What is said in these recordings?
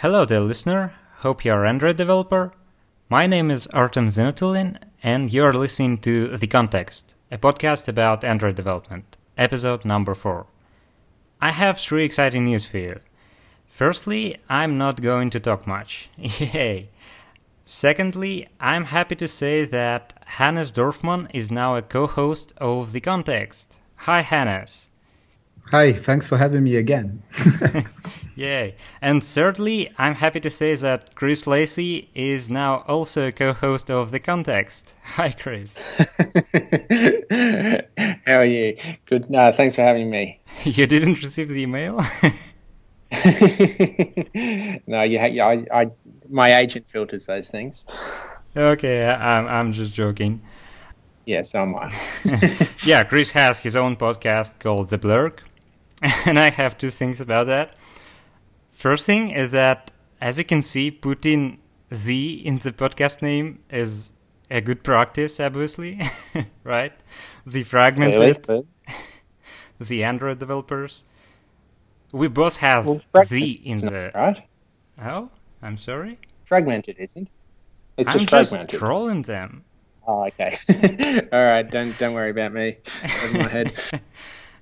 Hello there, listener. Hope you're Android developer. My name is Artem Zinatulin, and you're listening to The Context, a podcast about Android development, episode number 4. I have three exciting news for you. Firstly, I'm not going to talk much. Yay! Secondly, I'm happy to say that Hannes Dorfmann is now a co host of The Context. Hi, Hannes. Hi, thanks for having me again. Yay. And thirdly, I'm happy to say that Chris Lacy is now also a co host of The Context. Hi, Chris. How are you? Good. No, thanks for having me. you didn't receive the email? no, you ha- I, I, my agent filters those things. Okay, I'm, I'm just joking. Yeah, so am I. yeah, Chris has his own podcast called The Blurk, and I have two things about that. First thing is that, as you can see, putting the in the podcast name is a good practice, obviously, right? The fragmented, the Android developers. We both have well, the in the right. Oh, I'm sorry. Fragmented isn't. It's I'm just, just trolling them. Oh, okay. All right, don't don't worry about me. Over my head.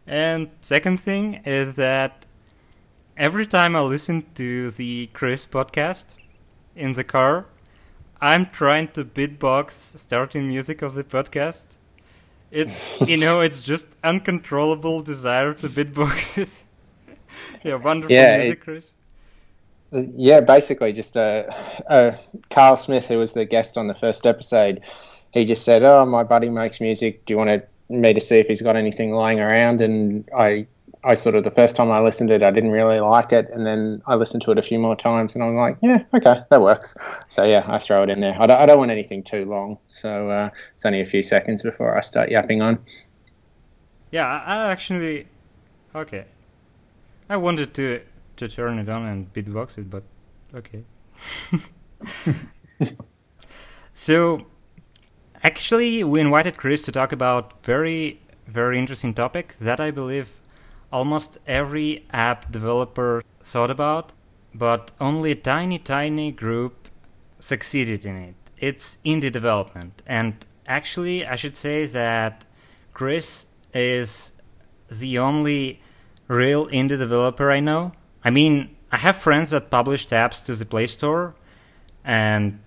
And second thing is that every time I listen to the Chris podcast in the car, I'm trying to beatbox starting music of the podcast. It's you know, it's just uncontrollable desire to beatbox it. yeah, wonderful yeah, music, it, Chris. Yeah, basically, just uh, uh, Carl Smith, who was the guest on the first episode, he just said, "Oh, my buddy makes music. Do you want to me to see if he's got anything lying around. And I, I sort of the first time I listened to it, I didn't really like it, and then I listened to it a few more times, and I'm like, yeah, okay, that works. So yeah, I throw it in there. I don't, I don't want anything too long, so uh, it's only a few seconds before I start yapping on. Yeah, I actually, okay, I wanted to to turn it on and beatbox it, but okay. so Actually, we invited Chris to talk about very, very interesting topic that I believe almost every app developer thought about, but only a tiny, tiny group succeeded in it. It's indie development. And actually, I should say that Chris is the only real indie developer I know. I mean, I have friends that published apps to the Play Store and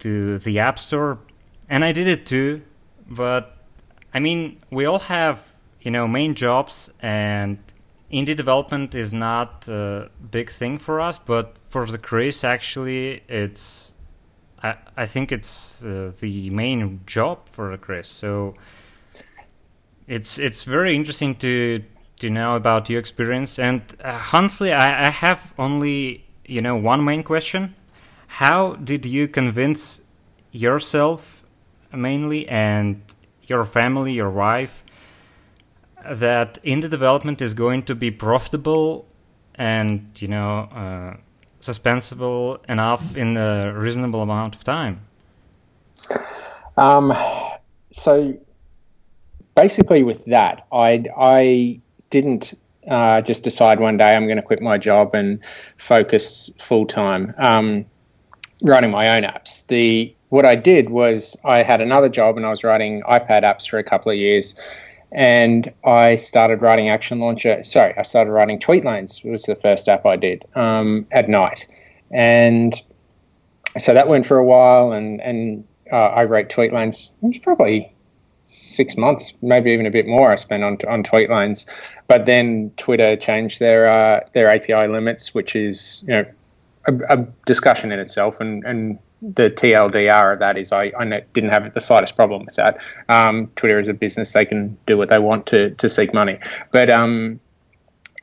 to the App Store, and I did it too. But I mean, we all have you know main jobs, and indie development is not a big thing for us. But for the Chris, actually, it's I I think it's uh, the main job for the Chris. So it's it's very interesting to to know about your experience. And uh, honestly, I, I have only you know one main question: How did you convince yourself mainly and your family, your wife, that indie development is going to be profitable and you know uh, suspenseful enough in a reasonable amount of time? Um, so basically, with that, I I didn't uh, just decide one day I'm going to quit my job and focus full time um, writing my own apps. The what I did was I had another job and I was writing iPad apps for a couple of years. And I started writing Action Launcher. Sorry, I started writing Tweet Lanes. was the first app I did um, at night. And so that went for a while. And, and uh, I wrote Tweet Lanes. It was probably six months, maybe even a bit more. I spent on on Tweet Lanes, but then Twitter changed their uh, their API limits, which is you know a, a discussion in itself, and and the TLDR of that is I, I didn't have the slightest problem with that. Um, Twitter is a business; they can do what they want to to seek money. But um,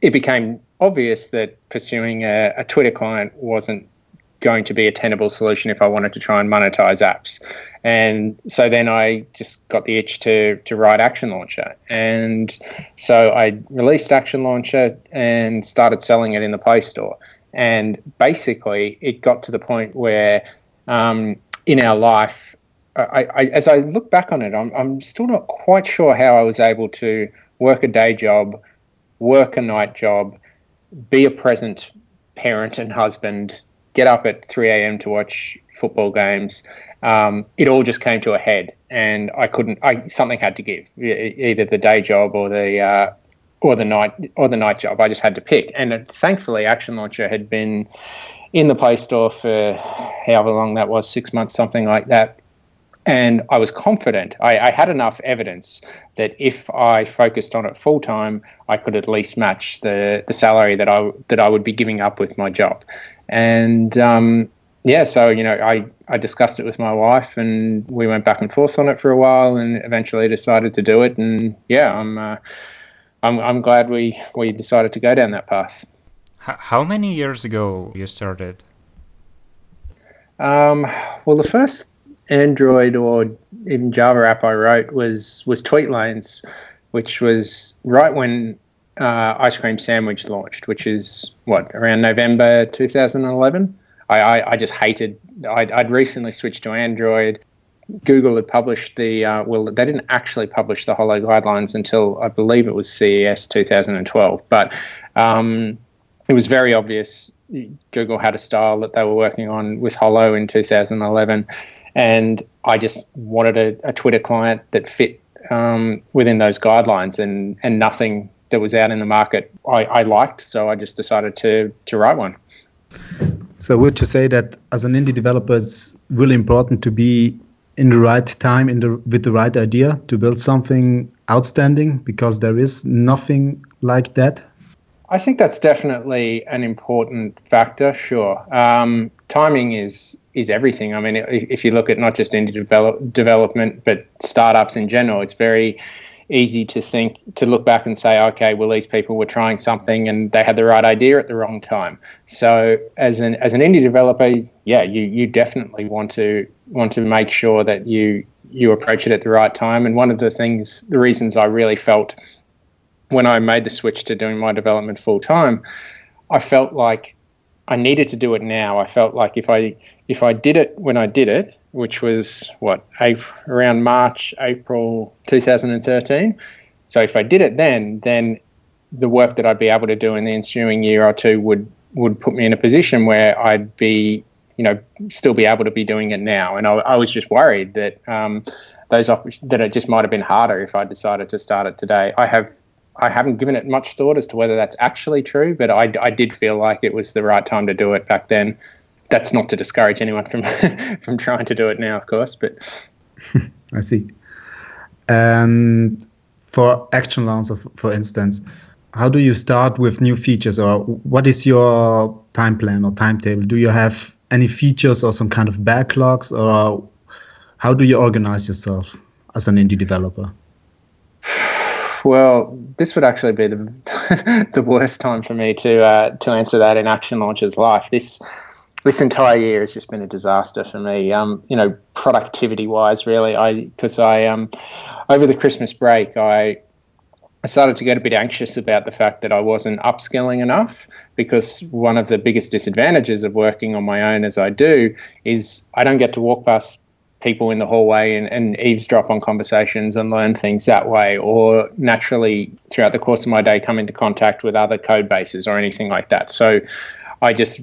it became obvious that pursuing a, a, Twitter client wasn't going to be a tenable solution if I wanted to try and monetize apps. And so then I just got the itch to to write Action Launcher, and so I released Action Launcher and started selling it in the Play Store. And basically, it got to the point where um, in our life, I, I, as I look back on it, I'm, I'm still not quite sure how I was able to work a day job, work a night job, be a present parent and husband, get up at 3 a.m. to watch football games. Um, it all just came to a head, and I couldn't. I something had to give, either the day job or the uh, or the night or the night job. I just had to pick, and uh, thankfully, Action Launcher had been in the Play Store for however long that was, six months, something like that. And I was confident. I, I had enough evidence that if I focused on it full time, I could at least match the, the salary that I that I would be giving up with my job. And um, yeah, so you know, I I discussed it with my wife, and we went back and forth on it for a while, and eventually decided to do it. And yeah, I'm uh, I'm I'm glad we we decided to go down that path. How many years ago you started? Um, well, the first Android or even Java app I wrote was was Tweet Lanes, which was right when uh, Ice Cream Sandwich launched, which is what around November 2011. I, I, I just hated. I'd, I'd, recently switched to Android. Google had published the uh, well, they didn't actually publish the Holo guidelines until I believe it was CES 2012, but um, it was very obvious Google had a style that they were working on with Holo in 2011, and I just wanted a, a Twitter client that fit um, within those guidelines, and and nothing that was out in the market I, I liked, so I just decided to to write one. So would you say that as an indie developer, it's really important to be in the right time, in the with the right idea to build something outstanding because there is nothing like that I think that's definitely an important factor. Sure, um, timing is is everything. I mean, if, you look at not just indie develop, development, but startups in general, it's very easy to think to look back and say, okay, well, these people were trying something and they had the right idea at the wrong time. So, as an as an indie developer, yeah, you you definitely want to want to make sure that you you approach it at the right time. And one of the things, the reasons I really felt when I made the switch to doing my development full time, I felt like I needed to do it now. I felt like if I if I did it when I did it, which was what April, around March April 2013. So if I did it then, then the work that I'd be able to do in the ensuing year or two would would put me in a position where I'd be you know still be able to be doing it now. And I, I was just worried that um, those op- that it just might have been harder if I decided to start it today. I have I haven't given it much thought as to whether that's actually true, but I, I did feel like it was the right time to do it back then. That's not to discourage anyone from from trying to do it now, of course, but I see. And for Action Launcher, for instance, how do you start with new features, or what is your time plan or timetable? Do you have any features or some kind of backlogs, or how do you organize yourself as an indie developer? Well, this would actually be the the worst time for me to uh, to answer that in Action Launcher's life. This this entire year has just been a disaster for me. Um, you know, productivity wise, really. I because I um over the Christmas break, I I started to get a bit anxious about the fact that I wasn't upskilling enough because one of the biggest disadvantages of working on my own as I do is I don't get to walk past people in the hallway and, and eavesdrop on conversations and learn things that way, or naturally throughout the course of my day come into contact with other code bases or anything like that. So I just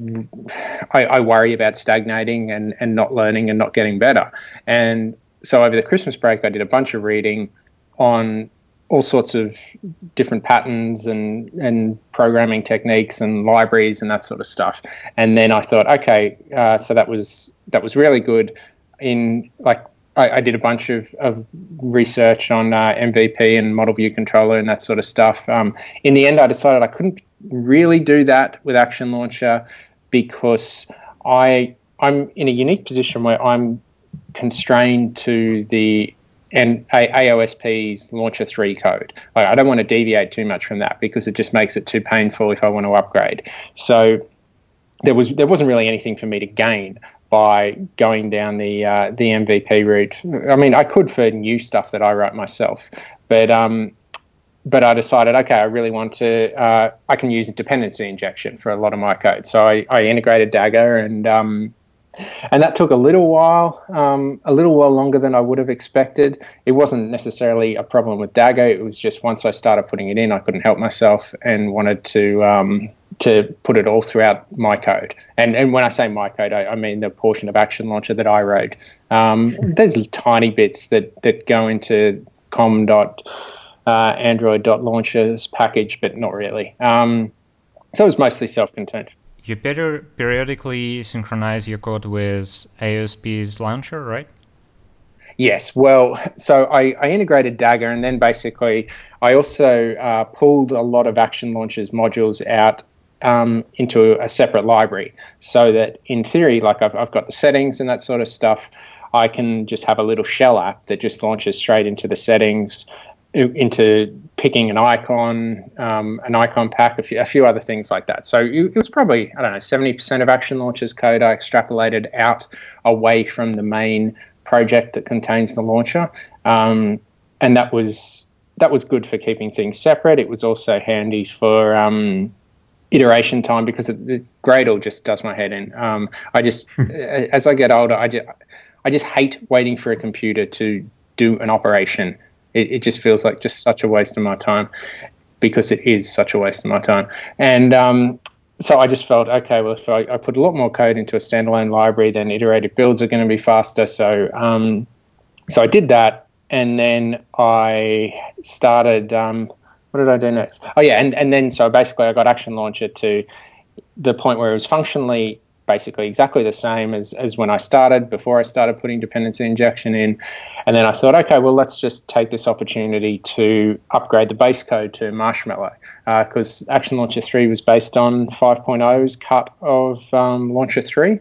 I, I worry about stagnating and, and not learning and not getting better. And so over the Christmas break, I did a bunch of reading on all sorts of different patterns and and programming techniques and libraries and that sort of stuff. And then I thought, okay, uh, so that was that was really good in like I, I, did a bunch of, of research on uh, MVP and model view controller and that sort of stuff. Um, in the end, I decided I couldn't really do that with Action Launcher because I I'm in a unique position where I'm constrained to the and AOSP's Launcher 3 code. I don't want to deviate too much from that because it just makes it too painful if I want to upgrade. So there was there wasn't really anything for me to gain by going down the uh, the MVP route. I mean, I could for new stuff that I write myself, but um, but I decided, okay, I really want to. Uh, I can use dependency injection for a lot of my code, so I, I integrated Dagger and um, and that took a little while, um, a little while longer than I would have expected. It wasn't necessarily a problem with Dagger. It was just once I started putting it in, I couldn't help myself and wanted to um, to put it all throughout my code. And and when I say my code, I, I mean the portion of Action Launcher that I wrote. Um, there's tiny bits that that go into com dot uh, android dot launchers package, but not really. Um, so it was mostly self-contained. You better periodically synchronize your code with AOSP's launcher, right? Yes. Well, so I, I integrated Dagger, and then basically I also uh, pulled a lot of Action Launchers modules out um, into a separate library, so that in theory, like I've, I've got the settings and that sort of stuff. I can just have a little shell app that just launches straight into the settings, into picking an icon, um, an icon pack, a few, a few, other things like that. So it, was probably, I don't know, 70% of Action Launcher's code I extrapolated out away from the main project that contains the launcher. Um, and that was that was good for keeping things separate. It was also handy for um, iteration time because the Gradle just does my head in. Um, I just, as I get older, I just, I just hate waiting for a computer to do an operation it, it just feels like just such a waste of my time because it is such a waste of my time. And um, so I just felt, okay, well, if I, I, put a lot more code into a standalone library, then iterative builds are going to be faster. So, um, so I did that, and then I started. Um, what did I do next? Oh yeah, and and then so basically I got Action Launcher to the point where it was functionally basically exactly the same as, as when I started, before I started putting dependency injection in. And then I thought, okay, well, let's just take this opportunity to upgrade the base code to Marshmallow because uh, Action Launcher 3 was based on 5.0's cut of um, Launcher 3.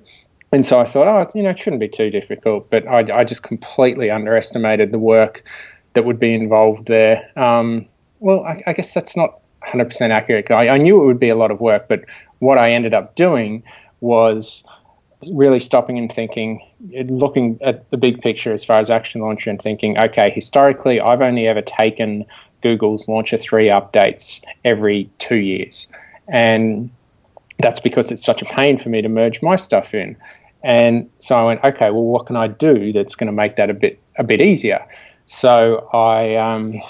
And so I thought, oh, you know, it shouldn't be too difficult. But I, I just completely underestimated the work that would be involved there. Um, well, I, I, guess that's not 100% accurate. I, I knew it would be a lot of work, but what I ended up doing was really stopping and thinking, looking at the big picture as far as Action Launcher and thinking, okay, historically, I've only ever taken Google's Launcher 3 updates every two years. And that's because it's such a pain for me to merge my stuff in. And so I went, okay, well, what can I do that's going to make that a bit a bit easier? So I, um,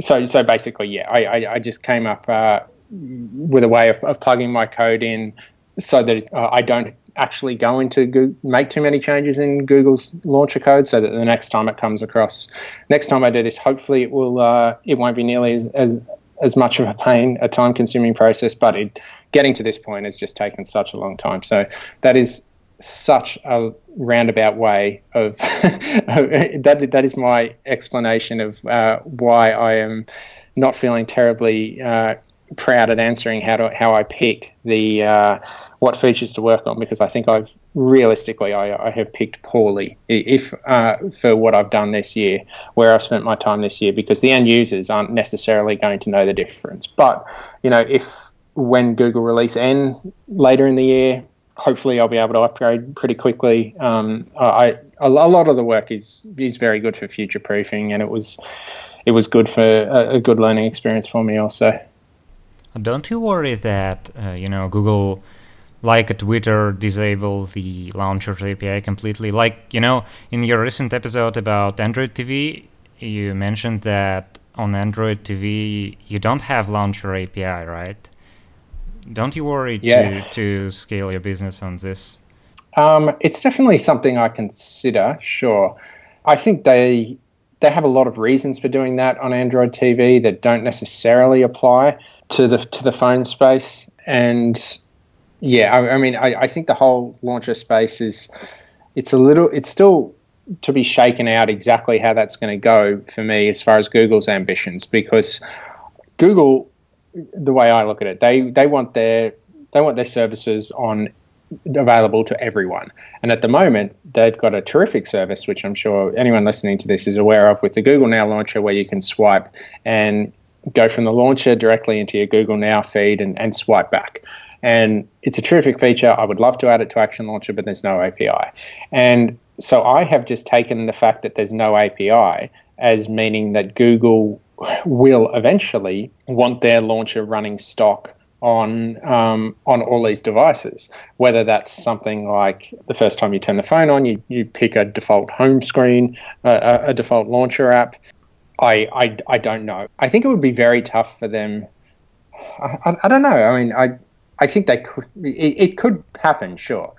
so so basically, yeah, I, I, I just came up uh, with a way of, of plugging my code in so that uh, I don't actually go into Google, make too many changes in Google's launcher code, so that the next time it comes across, next time I do this, hopefully it will uh, it won't be nearly as, as as much of a pain, a time-consuming process. But it, getting to this point has just taken such a long time. So that is such a roundabout way of that. That is my explanation of uh, why I am not feeling terribly uh, proud at answering how to how I pick the uh, what features to work on because I think I've realistically I, I have picked poorly. If uh, for what I've done this year where I've spent my time this year because the end users aren't necessarily going to know the difference. But you know if when Google release N later in the year hopefully I'll be able to upgrade pretty quickly. Um, I a lot of the work is is very good for future proofing and it was it was good for a, a good learning experience for me also. Don't you worry that uh, you know Google, like Twitter, disable the launcher API completely? Like you know, in your recent episode about Android TV, you mentioned that on Android TV you don't have launcher API, right? Don't you worry yeah. to to scale your business on this? Um, it's definitely something I consider. Sure, I think they they have a lot of reasons for doing that on Android TV that don't necessarily apply to the to the phone space. And yeah, I, I mean, I, I think the whole launcher space is it's a little it's still to be shaken out exactly how that's going to go for me as far as Google's ambitions because Google the way I look at it they they want their they want their services on available to everyone and at the moment they've got a terrific service which I'm sure anyone listening to this is aware of with the Google Now launcher where you can swipe and go from the launcher directly into your Google Now feed and, and swipe back. And it's a terrific feature. I would love to add it to Action Launcher, but there's no API. And so I have just taken the fact that there's no API as meaning that Google will eventually want their launcher running stock on um, on all these devices. Whether that's something like the first time you turn the phone on, you, you pick a default home screen, uh, a, a, default launcher app. I, I I don't know. I think it would be very tough for them. I, I, I don't know. I mean, I I think they could. It, it, could happen, sure,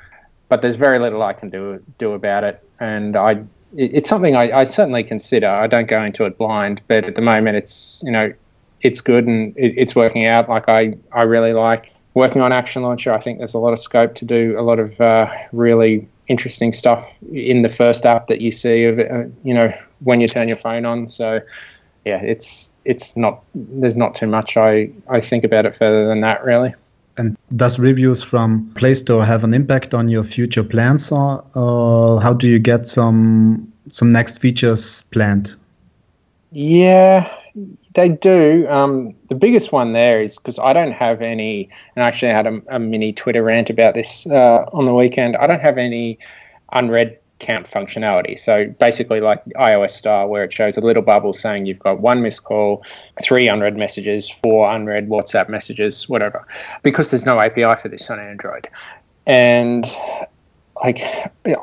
but there's very little I can do do about it. And I, it, it's something I, I certainly consider. I don't go into it blind, but at the moment, it's you know it's good and it, it's working out. Like I, I really like working on Action Launcher. I think there's a lot of scope to do a lot of uh, really interesting stuff in the first app that you see of uh, you know when you turn your phone on. So yeah, it's it's not there's not too much I I think about it further than that really. And does reviews from Play Store have an impact on your future plans, or, or how do you get some some next features planned? Yeah, they do. Um, the biggest one there is because I don't have any, and I actually had a, a mini Twitter rant about this uh, on the weekend. I don't have any unread count functionality. So basically, like iOS style, where it shows a little bubble saying you've got one missed call, three unread messages, four unread WhatsApp messages, whatever, because there's no API for this on Android. And like,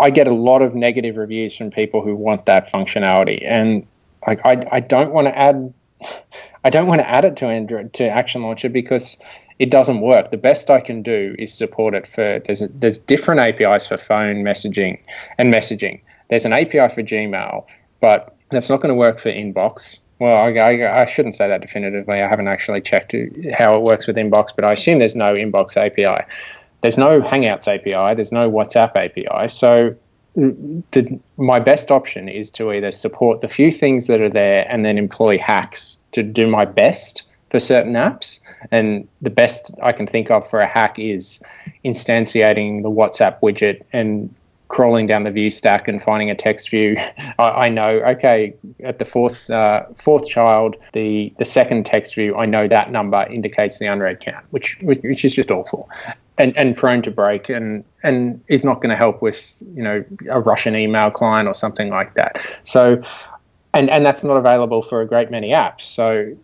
I get a lot of negative reviews from people who want that functionality, and like, I I don't want to add I don't want to add it to Android to Action Launcher because it doesn't work. The best I can do is support it for there's there's different APIs for phone messaging and messaging. There's an API for Gmail, but that's not going to work for Inbox. Well, I, I, I, shouldn't say that definitively. I haven't actually checked how it works with Inbox, but I assume there's no Inbox API. There's no Hangouts API. There's no WhatsApp API. So the, my best option is to either support the few things that are there and then employ hacks to do my best for certain apps. And the best I can think of for a hack is instantiating the WhatsApp widget and crawling down the view stack and finding a text view. I, I know, okay, at the fourth uh, fourth child, the the second text view, I know that number indicates the unread count, which which is just awful and, and prone to break and and is not going to help with you know a Russian email client or something like that. So and and that's not available for a great many apps. So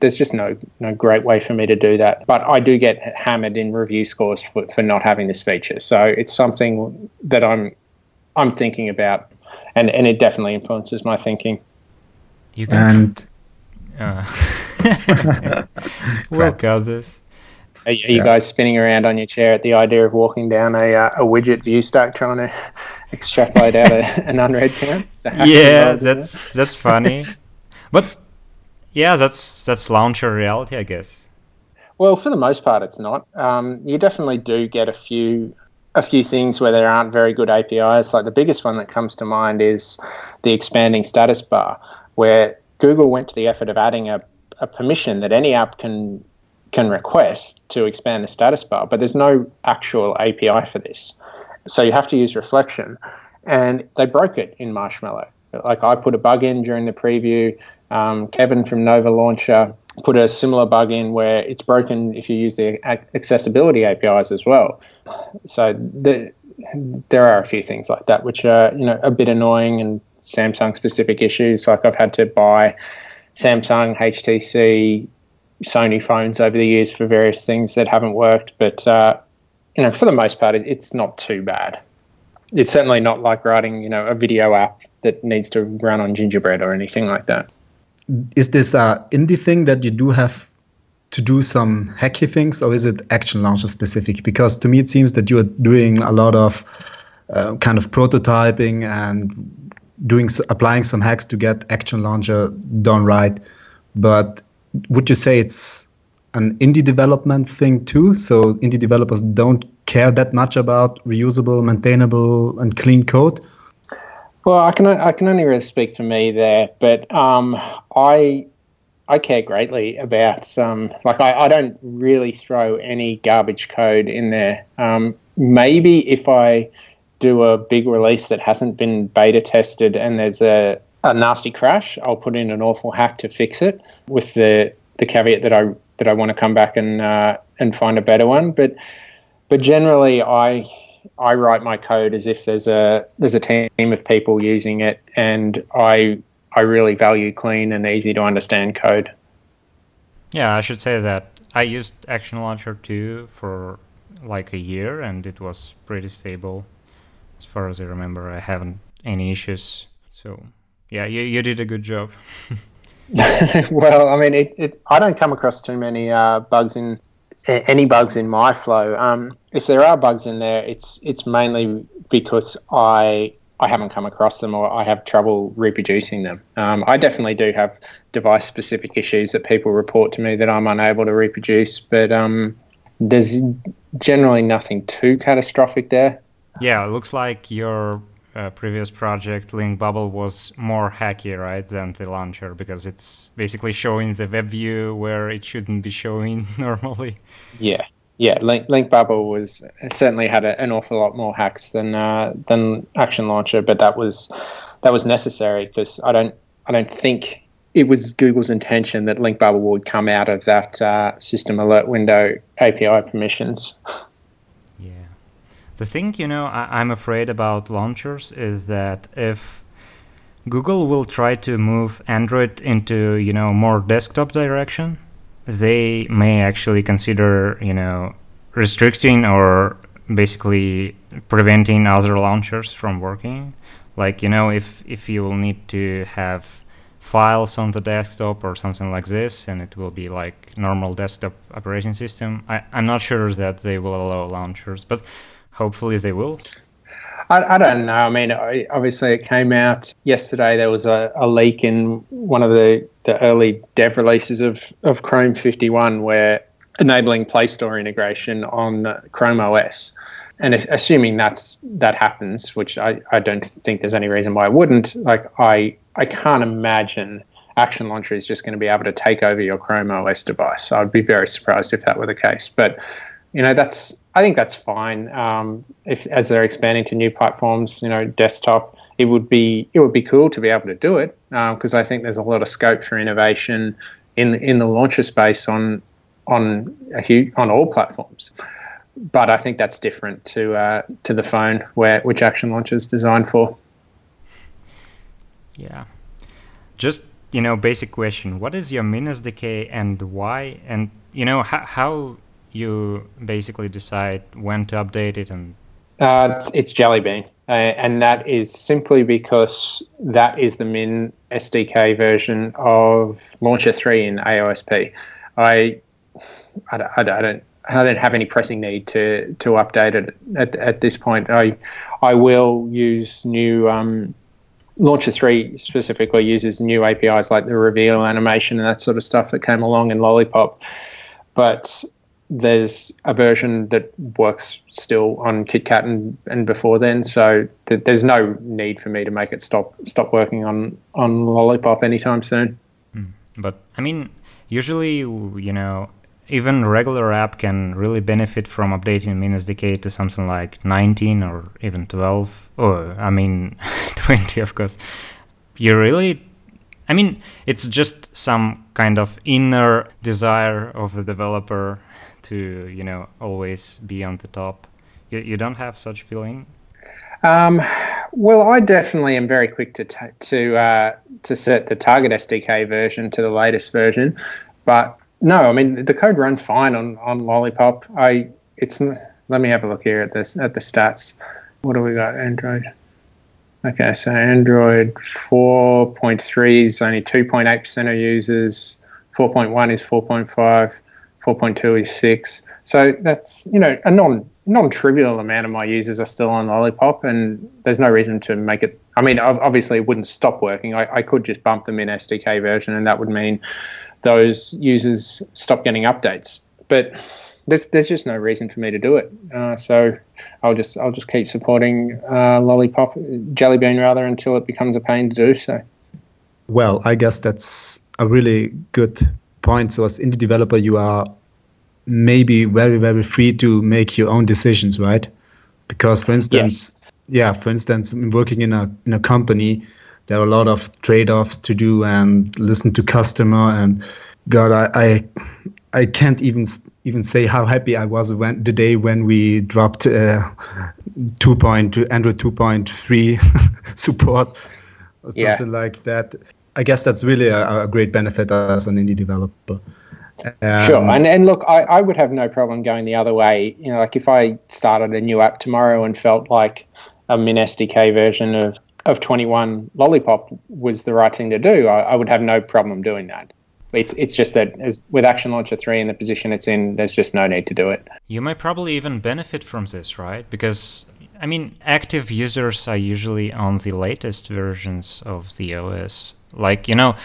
there's just no no great way for me to do that. But I do get hammered in review scores for, for not having this feature. So it's something that I'm I'm thinking about, and and it definitely influences my thinking. You can and. Uh, we'll cover this. Are, you yeah. guys spinning around on your chair at the idea of walking down a, uh, a widget view stack trying to extrapolate out a, an unread count? Yeah, that's that's funny, but yeah, that's that's launcher reality, I guess. Well, for the most part, it's not. Um, you definitely do get a few a few things where there aren't very good APIs. Like the biggest one that comes to mind is the expanding status bar, where Google went to the effort of adding a, a permission that any app can can request to expand the status bar, but there's no actual API for this. So you have to use reflection. And they broke it in Marshmallow. Like I put a bug in during the preview. Um, Kevin from Nova Launcher put a similar bug in where it's broken if you use the accessibility APIs as well. So the, there are a few things like that which are you know a bit annoying and Samsung specific issues. Like I've had to buy Samsung, HTC, Sony phones over the years for various things that haven't worked, but uh, you know, for the most part, it's not too bad. It's certainly not like writing, you know, a video app that needs to run on Gingerbread or anything like that. Is this a indie thing that you do have to do some hacky things, or is it Action Launcher specific? Because to me, it seems that you are doing a lot of uh, kind of prototyping and doing applying some hacks to get Action Launcher done right. But would you say it's an indie development thing too? So indie developers don't care that much about reusable, maintainable, and clean code. Well, I can I can only really speak for me there, but um, I I care greatly about um, like I, I don't really throw any garbage code in there. Um, maybe if I do a big release that hasn't been beta tested and there's a a nasty crash, I'll put in an awful hack to fix it with the the caveat that I that I want to come back and uh, and find a better one. But but generally, I I write my code as if there's a there's a team of people using it, and I I really value clean and easy to understand code. Yeah, I should say that I used Action Launcher 2 for like a year and it was pretty stable. As far as I remember, I haven't any issues. So, yeah, you, you did a good job. well, I mean, it, it, I don't come across too many uh, bugs in any bugs in my flow. Um, if there are bugs in there, it's it's mainly because I I haven't come across them or I have trouble reproducing them. Um, I definitely do have device specific issues that people report to me that I'm unable to reproduce, but um, there's generally nothing too catastrophic there. Yeah, it looks like your uh, previous project, Link Bubble, was more hacky, right, than the launcher because it's basically showing the web view where it shouldn't be showing normally. Yeah, yeah, Link, Link Bubble was certainly had a, an awful lot more hacks than uh, than Action Launcher, but that was that was necessary because I don't I don't think it was Google's intention that Link Bubble would come out of that uh, system alert window API permissions. The thing you know I, I'm afraid about launchers is that if Google will try to move Android into you know more desktop direction they may actually consider, you know, restricting or basically preventing other launchers from working. Like, you know, if if you will need to have files on the desktop or something like this, and it will be like normal desktop operating system. I, I'm not sure that they will allow launchers, but hopefully they will. I, I don't know. I mean, obviously, it came out yesterday. There was a, a leak in one of the, the early dev releases of, of Chrome 51 where enabling Play Store integration on Chrome OS. And assuming that's that happens, which I, I don't think there's any reason why I wouldn't, like I I can't imagine Action Launcher is just going to be able to take over your Chrome OS device. I'd be very surprised if that were the case. But you know, that's I think that's fine. Um, if as they're expanding to new platforms, you know, desktop, it would be it would be cool to be able to do it because um, I think there's a lot of scope for innovation in in the launcher space on on a huge, on all platforms. But I think that's different to uh, to the phone, where which Action Launcher is designed for. Yeah, just you know, basic question: What is your Min SDK and why? And you know, how, how you basically decide when to update it and uh, it's, it's Jelly Bean, uh, and that is simply because that is the min SDK version of Launcher 3 in AOSP. I, I, I, I don't I don't have any pressing need to to update it at, at this point. I I will use new um, Launcher 3 specifically uses new APIs like the reveal animation and that sort of stuff that came along in Lollipop. But there's a version that works still on KitKat and, and before then, so th- there's no need for me to make it stop stop working on on Lollipop anytime soon. Hmm. But I mean, usually you know even regular app can really benefit from updating Min SDK to something like 19 or even 12 or I mean 20 of course. You really I mean, it's just some kind of inner desire of the developer to you know always be on the top. You, you don't have such feeling. Um, well, I definitely am very quick to t- to uh, to set the target SDK version to the latest version, but no, I mean the code runs fine on, on Lollipop. I it's let me have a look here at this at the stats. What do we got? Android. Okay, so Android 4.3 is only 2.8% of users. 4.1 is 4.5. 4.2 is 6. So that's, you know, a non non-trivial amount of my users are still on Lollipop and there's no reason to make it I mean obviously it wouldn't stop working. I, I could just bump the min SDK version and that would mean those users stop getting updates. But there's there's just no reason for me to do it. Uh, so I'll just I'll just keep supporting uh, Lollipop Jelly Bean rather until it becomes a pain to do so. Well, I guess that's a really good point. So as indie developer, you are maybe very very free to make your own decisions, right? Because for instance, yes. yeah, for instance, working in a in a company, there are a lot of trade-offs to do and listen to customer and God, I I, I can't even even say how happy I was when the day when we dropped uh, 2. Point, Android 2.3 support or something yeah. like that. I guess that's really a, a great benefit as an indie developer. Um, sure, and and look, I, I would have no problem going the other way. You know, like if I started a new app tomorrow and felt like a Min SDK version of of 21 Lollipop was the right thing to do, I, I would have no problem doing that. It's it's just that as, with Action Launcher 3 in the position it's in, there's just no need to do it. You may probably even benefit from this, right? Because I mean, active users are usually on the latest versions of the OS. Like, you know,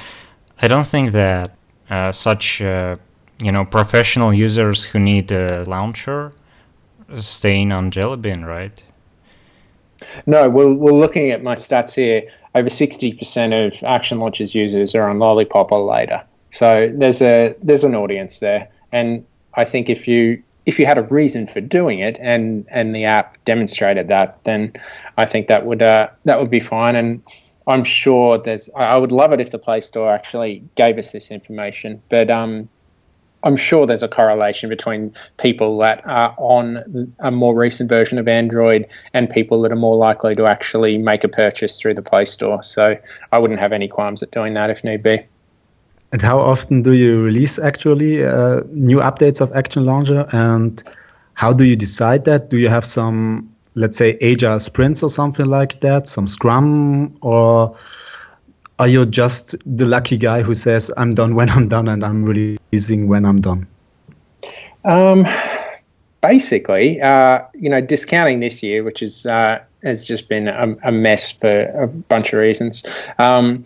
I don't think that uh, such, uh, you know, professional users who need a launcher staying on Jelly Bean, right? No, we're, we're looking at my stats here. Over 60% of Action Launcher's users are on Lollipop or later. So there's a there's an audience there, and I think if you if you had a reason for doing it and and the app demonstrated that, then I think that would uh, that would be fine. And I'm sure there's I would love it if the Play Store actually gave us this information, but um, I'm sure there's a correlation between people that are on a more recent version of Android and people that are more likely to actually make a purchase through the Play Store. So I wouldn't have any qualms at doing that if need be. And how often do you release actually uh, new updates of Action Launcher? And how do you decide that? Do you have some, let's say, agile sprints or something like that, some Scrum, or are you just the lucky guy who says, I'm done when I'm done and I'm releasing when I'm done? Um, basically, uh, you know, discounting this year, which is uh, has just been a, a, mess for a bunch of reasons. Um,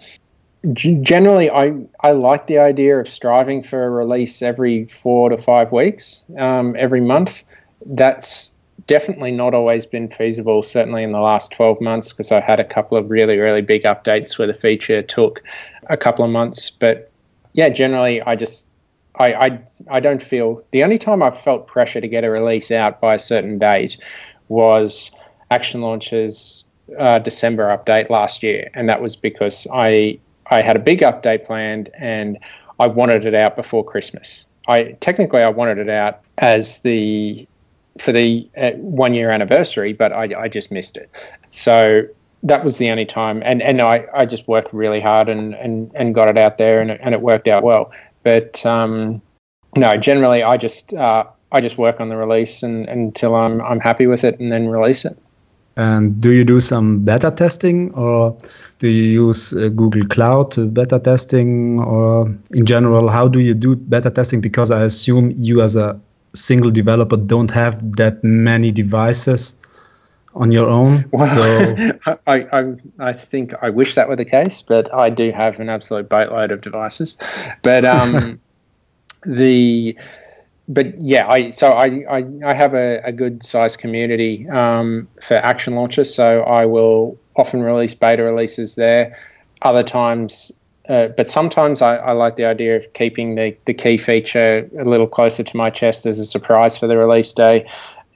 generally I, I like the idea of striving for a release every four to five weeks um, every month. That's definitely not always been feasible certainly in the last 12 months because i had a couple of really really big updates where the feature took a couple of months. But yeah generally i just I, I, I don't feel the only time I've felt pressure to get a release out by a certain date was Action Launcher's uh, December update last year, and that was because I I had a big update planned and I wanted it out before Christmas. I technically I wanted it out as the for the uh, one year anniversary, but I, I just missed it. So that was the only time, and and I, I just worked really hard and, and, and got it out there, and it, and it worked out well. But um, no, generally I just uh, I just work on the release and, until I'm I'm happy with it, and then release it. And do you do some beta testing, or do you use uh, Google Cloud to beta testing, or in general, how do you do beta testing? Because I assume you, as a single developer, don't have that many devices on your own. Well, so I, I, I think I wish that were the case, but I do have an absolute boatload of devices. But um, the but yeah, I so I, I, I have a, a good sized community um, for action launchers, so I will often release beta releases there. Other times, uh, but sometimes I, I, like the idea of keeping the, the key feature a little closer to my chest as a surprise for the release day.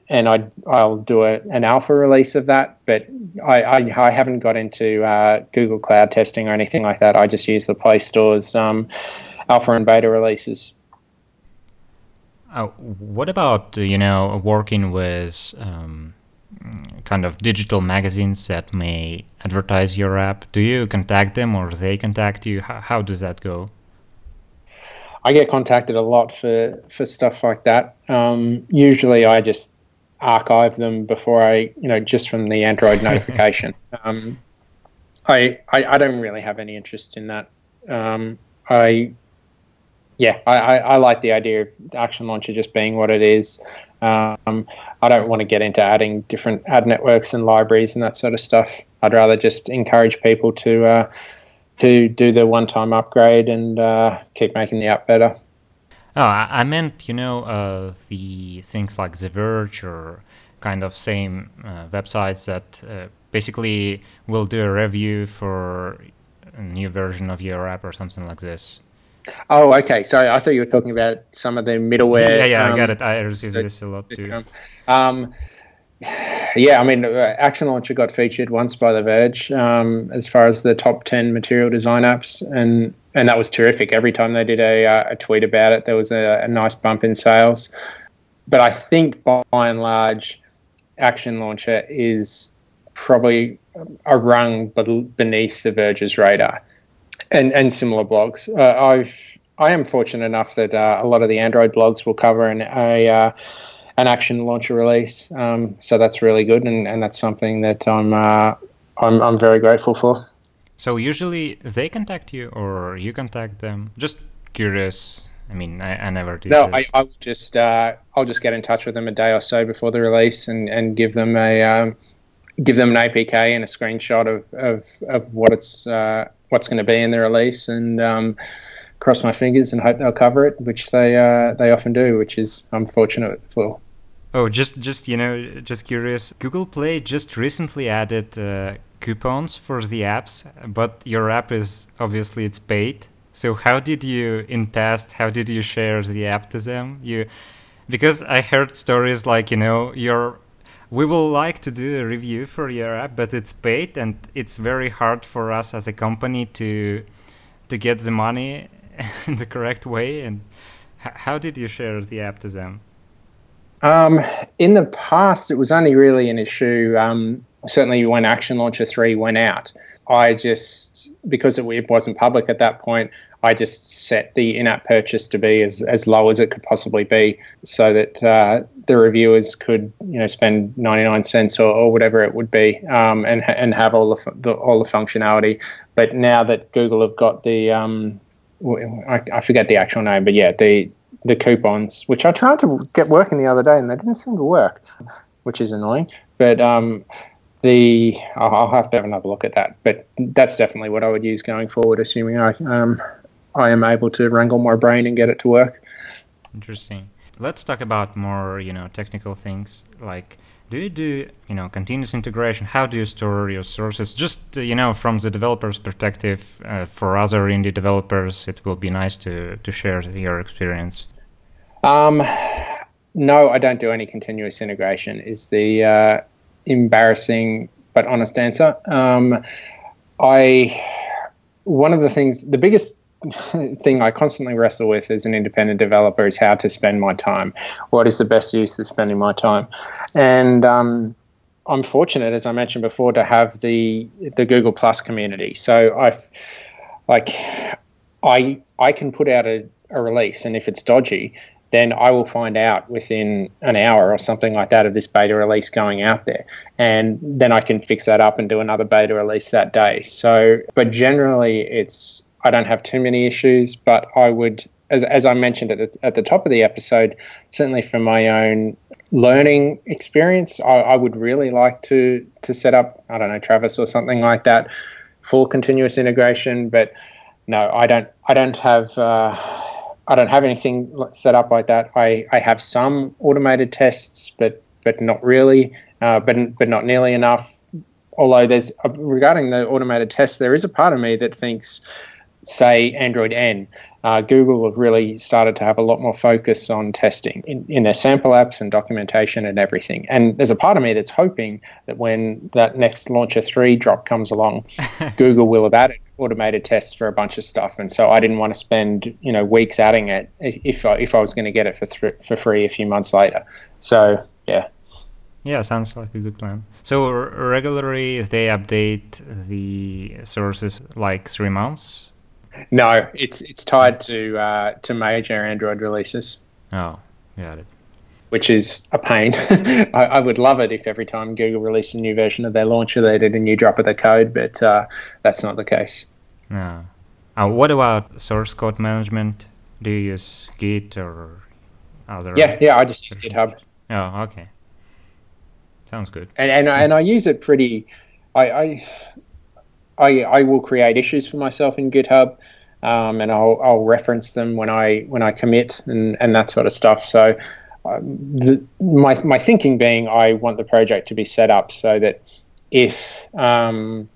And I, I'll do a, an alpha release of that, but I, I, I haven't got into uh, Google Cloud testing or anything like that. I just use the Play Store's um, alpha and beta releases. Uh, what about you know working with um, kind of digital magazines that may advertise your app? Do you contact them or they contact you? How, how does that go? I get contacted a lot for for stuff like that. Um, usually, I just archive them before I, you know, just from the Android notification. Um, I, I, I don't really have any interest in that. Um, I yeah, I, I, I, like the idea of Action Launcher just being what it is. Um, I don't want to get into adding different ad networks and libraries and that sort of stuff. I'd rather just encourage people to uh, to do the one-time upgrade and uh, keep making the app better. Oh, I meant you know uh, the things like The Verge or kind of same uh, websites that uh, basically will do a review for a new version of your app or something like this. Oh, okay. Sorry, I thought you were talking about some of the middleware. Yeah, yeah, um, I got it. I receive this a lot too. Um, yeah, I mean, uh, Action Launcher got featured once by The Verge um, as far as the top ten material design apps, and and that was terrific. Every time they did a, uh, a tweet about it, there was a, a nice bump in sales. But I think by and large, Action Launcher is probably a rung beneath The Verge's radar and and similar blogs. Uh, I've I am fortunate enough that uh, a lot of the Android blogs will cover an a uh, an action launcher release. Um, so that's really good, and, and that's something that I'm uh, I'm I'm very grateful for. So usually they contact you, or you contact them. Just curious. I mean, I, I never do. No, I, I'll just uh, I'll just get in touch with them a day or so before the release, and, and give them a um, give them an APK and a screenshot of, of, of what it's uh, what's going to be in the release, and um, cross my fingers and hope they'll cover it, which they uh, they often do, which is I'm fortunate for. Oh, just just you know, just curious. Google Play just recently added uh, coupons for the apps, but your app is obviously it's paid. So how did you in past? How did you share the app to them? You because I heard stories like you know your we will like to do a review for your app, but it's paid and it's very hard for us as a company to to get the money in the correct way. And h- how did you share the app to them? Um, in the past, it was only really an issue. Um, certainly, when Action Launcher three went out, I just because it wasn't public at that point, I just set the in-app purchase to be as, as low as it could possibly be, so that uh, the reviewers could you know spend 99 cents or, or whatever it would be, um, and and have all the, the, all the functionality. But now that Google have got the um, I, I forget the actual name, but yeah, the the coupons, which I tried to get working the other day, and they didn't seem to work, which is annoying. But um, the I'll have to have another look at that. But that's definitely what I would use going forward, assuming I um, I am able to wrangle my brain and get it to work. Interesting. Let's talk about more, you know, technical things. Like, do you do, you know, continuous integration? How do you store your sources? Just, you know, from the developer's perspective, uh, for other indie developers, it will be nice to to share your experience. Um, no, I don't do any continuous integration. Is the uh, embarrassing but honest answer. Um, I one of the things, the biggest thing I constantly wrestle with as an independent developer is how to spend my time. What is the best use of spending my time? And um, I'm fortunate, as I mentioned before, to have the the Google Plus community. So I've like I I can put out a, a release, and if it's dodgy, then I will find out within an hour or something like that of this beta release going out there. And then I can fix that up and do another beta release that day. So, but generally, it's I don't have too many issues, but I would, as, as I mentioned at the, at the top of the episode, certainly from my own learning experience, I, I would really like to to set up, I don't know, Travis or something like that, full continuous integration. But no, I don't. I don't have. Uh, I don't have anything set up like that. I, I have some automated tests, but but not really, uh, but but not nearly enough. Although there's regarding the automated tests, there is a part of me that thinks say Android N, uh, Google have really started to have a lot more focus on testing in, in their sample apps and documentation and everything. And there's a part of me that's hoping that when that next Launcher 3 drop comes along, Google will have added automated tests for a bunch of stuff. And so I didn't want to spend, you know, weeks adding it if I, if I was going to get it for, th- for free a few months later. So, yeah. Yeah, sounds like a good plan. So regularly they update the sources like three months no, it's it's tied to uh, to major Android releases. Oh, it. Which is a pain. I, I, would love it if every time Google released a new version of their launcher, they did a new drop of the code, but uh, that's not the case. No. Uh, what about source code management? Do you use Git or other? Yeah, yeah, I just use GitHub. Oh, okay. Sounds good. And and, and I use it pretty. I, I I, I will create issues for myself in GitHub, um, and I'll, I'll reference them when I when I commit and, and that sort of stuff. So, um, the, my my thinking being, I want the project to be set up so that if um,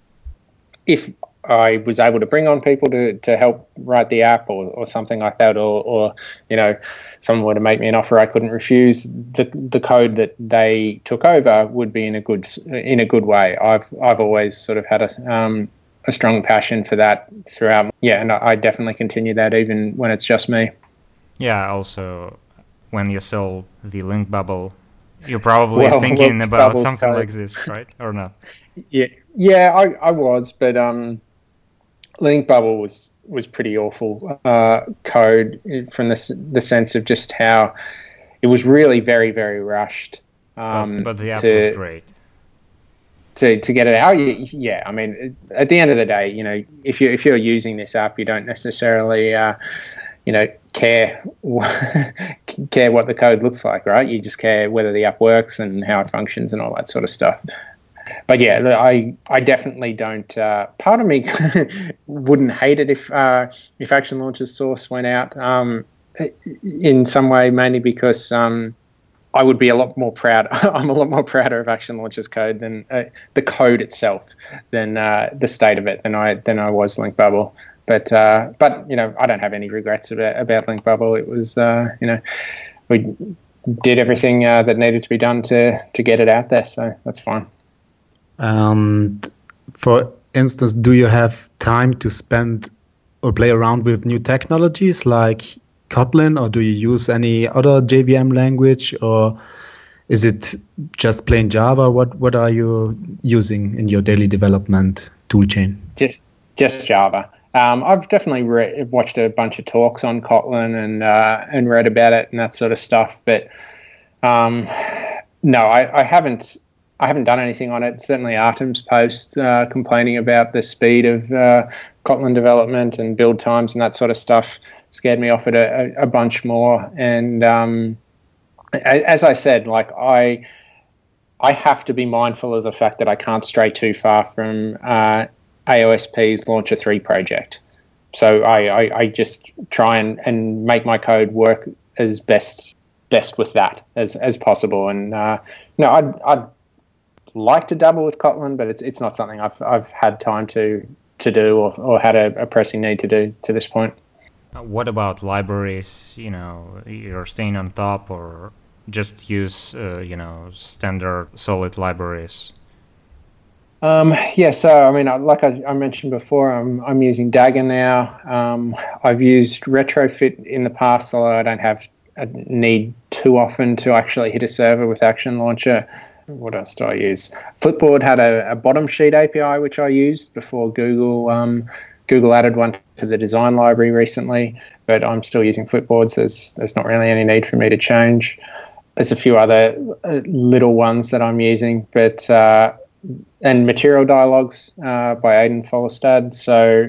if I was able to bring on people to, to help write the app or, or something like that, or, or you know, someone were to make me an offer I couldn't refuse, the the code that they took over would be in a good in a good way. I've I've always sort of had a um, a strong passion for that throughout. Yeah, and I, I definitely continue that even when it's just me. Yeah. Also, when you sell the link bubble, you're probably well, thinking about something like this, right? Or not? Yeah, yeah, I, I was, but um, Link Bubble was was pretty awful uh, code from the the sense of just how it was really very very rushed. Um, but, but, the app to, was great. To, to get it out, yeah. I mean, at the end of the day, you know, if you if you're using this app, you don't necessarily, uh, you know, care care what the code looks like, right? You just care whether the app works and how it functions and all that sort of stuff but yeah, I I definitely don't. Uh, part of me wouldn't hate it if uh, if Action Launcher's source went out um, in some way, mainly because um, I would be a lot more proud. I'm a lot more prouder of Action Launcher's code than uh, the code itself than uh, the state of it than I than I was Link Bubble. But uh, but you know I don't have any regrets about about Link Bubble. It was uh, you know we did everything that needed to be done to to get it out there, so that's fine. And for instance, do you have time to spend or play around with new technologies like Kotlin, or do you use any other JVM language, or is it just plain Java? What what are you using in your daily development toolchain? Just just Java. Um, I've definitely watched a bunch of talks on Kotlin and uh, and read about it and that sort of stuff, but um, no, I, I haven't I haven't done anything on it. Certainly, Artem's post uh, complaining about the speed of uh, Kotlin development and build times and that sort of stuff scared me off it a, a bunch more. And um, as I said, like I, I have to be mindful of the fact that I can't stray too far from uh, AOSP's Launcher Three project. So I, I, I just try and, and make my code work as best best with that as as possible. And uh, no, I'd, I'd like to dabble with Kotlin, but it's it's not something I've I've had time to to do or, or had a, a pressing need to do to this point. Uh, what about libraries? You know, you're staying on top, or just use uh, you know standard solid libraries. Um, yeah, so I mean, like I, I, mentioned before, I'm I'm using Dagger now. Um, I've used Retrofit in the past, although I don't have a need too often to actually hit a server with Action Launcher what else do I use? Flipboard had a, a bottom sheet API which I used before Google. Um, Google added one to the design library recently, but I'm still using Flipboards. There's there's not really any need for me to change. There's a few other uh, little ones that I'm using, but uh, and Material Dialogs uh, by Aidan Follestad. So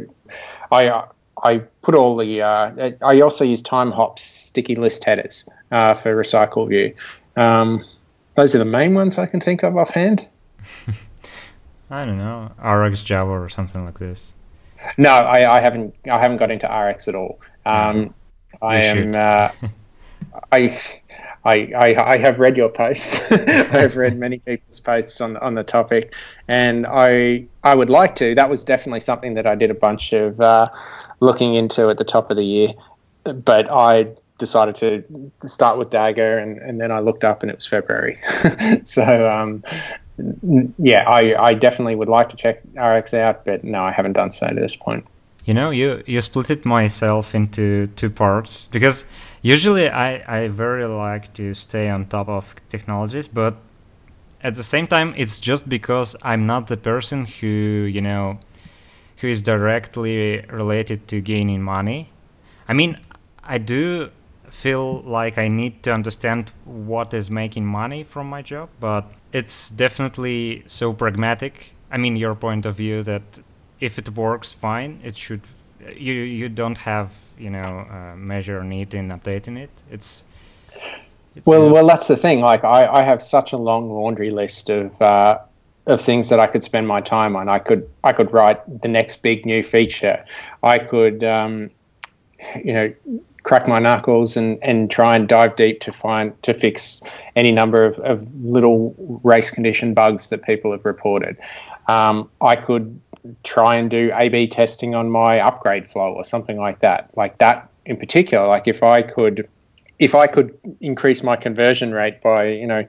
I I put all the uh, I also use Timehop's sticky list headers uh, for RecyclerView. Um, those are the main ones I can think of offhand. I don't know, RX Java or something like this. No, I, I haven't. I haven't got into RX at all. Um, I am. Uh, I, I, I, I have read your posts. I've read many people's posts on on the topic, and I I would like to. That was definitely something that I did a bunch of uh, looking into at the top of the year, but I decided to start with Dagger, and, and then I looked up and it was February. so um, yeah, I, I definitely would like to check RX out, but no, I haven't done so to this point. You know, you you split it myself into two parts because usually I I very like to stay on top of technologies, but at the same time it's just because I'm not the person who you know who is directly related to gaining money. I mean, I do feel like I need to understand what is making money from my job, but it's definitely so pragmatic. I mean, your point of view that if it works, fine. It should. You you don't have you know uh, measure need in updating it. It's. it's well, good. well, that's the thing. Like, I, I have such a long laundry list of uh, of things that I could spend my time on. I could I could write the next big new feature. I could um, you know crack my knuckles and, and try and dive deep to find to fix any number of, of little race condition bugs that people have reported. Um, I could try and do A/B testing on my upgrade flow or something like that. Like that in particular. Like if I could, if I could increase my conversion rate by you know.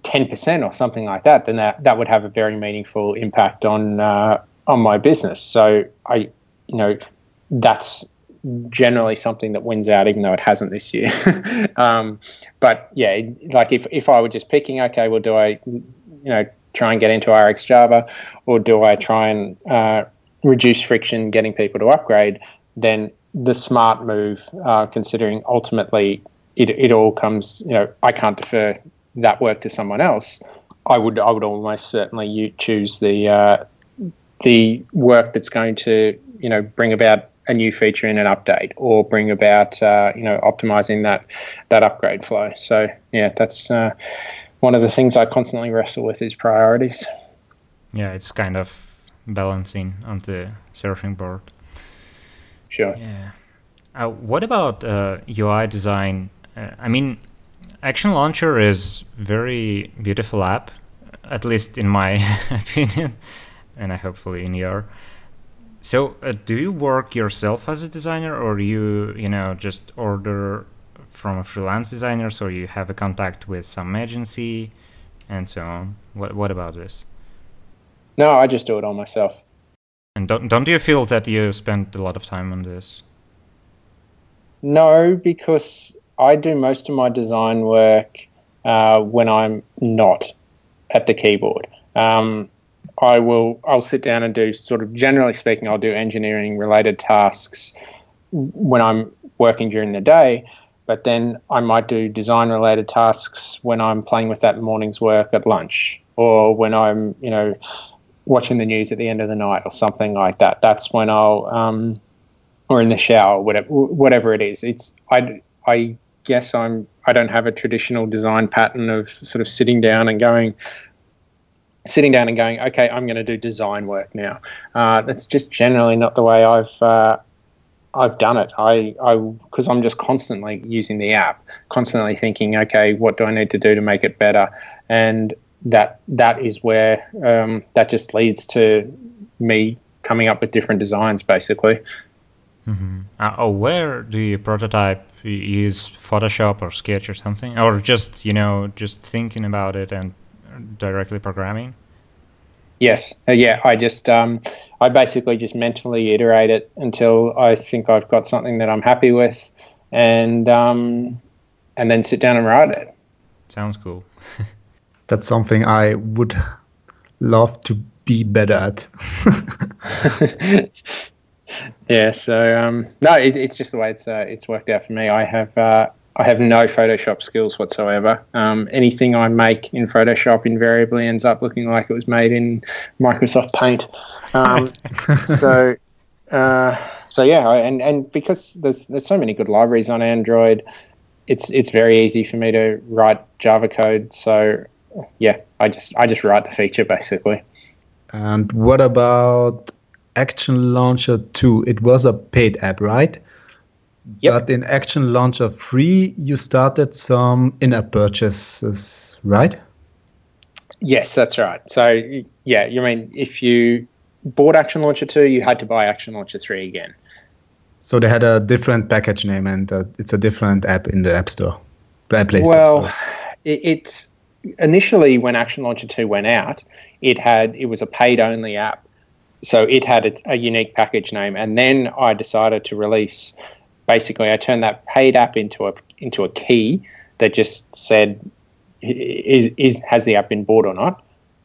10% or something like that, then that, that would have a very meaningful impact on uh, on my business. So I, you know, that's generally something that wins out, even though it hasn't this year. um, but yeah, like if, if I were just picking, okay, well, do I, you know, try and get into RX Java, or do I try and uh, reduce friction getting people to upgrade, then the smart move, uh, considering ultimately it, it all comes, you know, I can't defer that work to someone else. I would I would almost certainly choose the uh, the work that's going to you know bring about a new feature in an update or bring about uh, you know optimizing that that upgrade flow. So yeah, that's uh, one of the things I constantly wrestle with is priorities. Yeah, it's kind of balancing on the surfing board. Sure. Yeah. Uh, what about UI uh, design? Uh, I mean, Action Launcher is very beautiful app, at least in my opinion, and I hopefully in your. So, uh, do you work yourself as a designer, or you you know just order from a freelance designer, so you have a contact with some agency, and so on? What what about this? No, I just do it all myself. And don't don't you feel that you spend a lot of time on this? No, because I do most of my design work uh, when I'm not at the keyboard. Um, I will I'll sit down and do sort of generally speaking I'll do engineering related tasks when I'm working during the day, but then I might do design related tasks when I'm playing with that morning's work at lunch or when I'm you know watching the news at the end of the night or something like that. That's when I'll um, or in the shower whatever whatever it is. It's I I guess I'm I don't have a traditional design pattern of sort of sitting down and going sitting down and going, okay, I'm going to do design work now. Uh, that's just generally not the way I've uh, I've done it. I I because I'm just constantly using the app, constantly thinking, okay, what do I need to do to make it better? And that that is where um, that just leads to me coming up with different designs, basically. Mm-hmm. Uh, oh, where do you prototype? Use Photoshop or Sketch or something, or just you know just thinking about it and directly programming? Yes, uh, yeah. I just um, I basically just mentally iterate it until I think I've got something that I'm happy with, and um, and then sit down and write it. Sounds cool. That's something I would love to be better at. yeah. So um, no, it, it's just the way it's uh, it's worked out for me. I have uh, I have no Photoshop skills whatsoever. Um, anything I make in Photoshop invariably ends up looking like it was made in Microsoft Paint. Um, so, uh, so yeah, and and because there's there's so many good libraries on Android, it's it's very easy for me to write Java code. So, yeah, I just I just write the feature basically. And what about Action Launcher 2? It was a paid app, right? Yep. But in Action Launcher 3, you started some in app purchases, right? Yes, that's right. So, yeah, you mean if you bought Action Launcher 2, you had to buy Action Launcher 3 again. So they had a different package name and uh, it's a different app in the App Store, Play Store. Well, it, it's initially when Action Launcher 2 went out, it had it was a paid only app. So it had a, a unique package name. And then I decided to release basically I turned that paid app into a into a key that just said is is has the app been bought or not,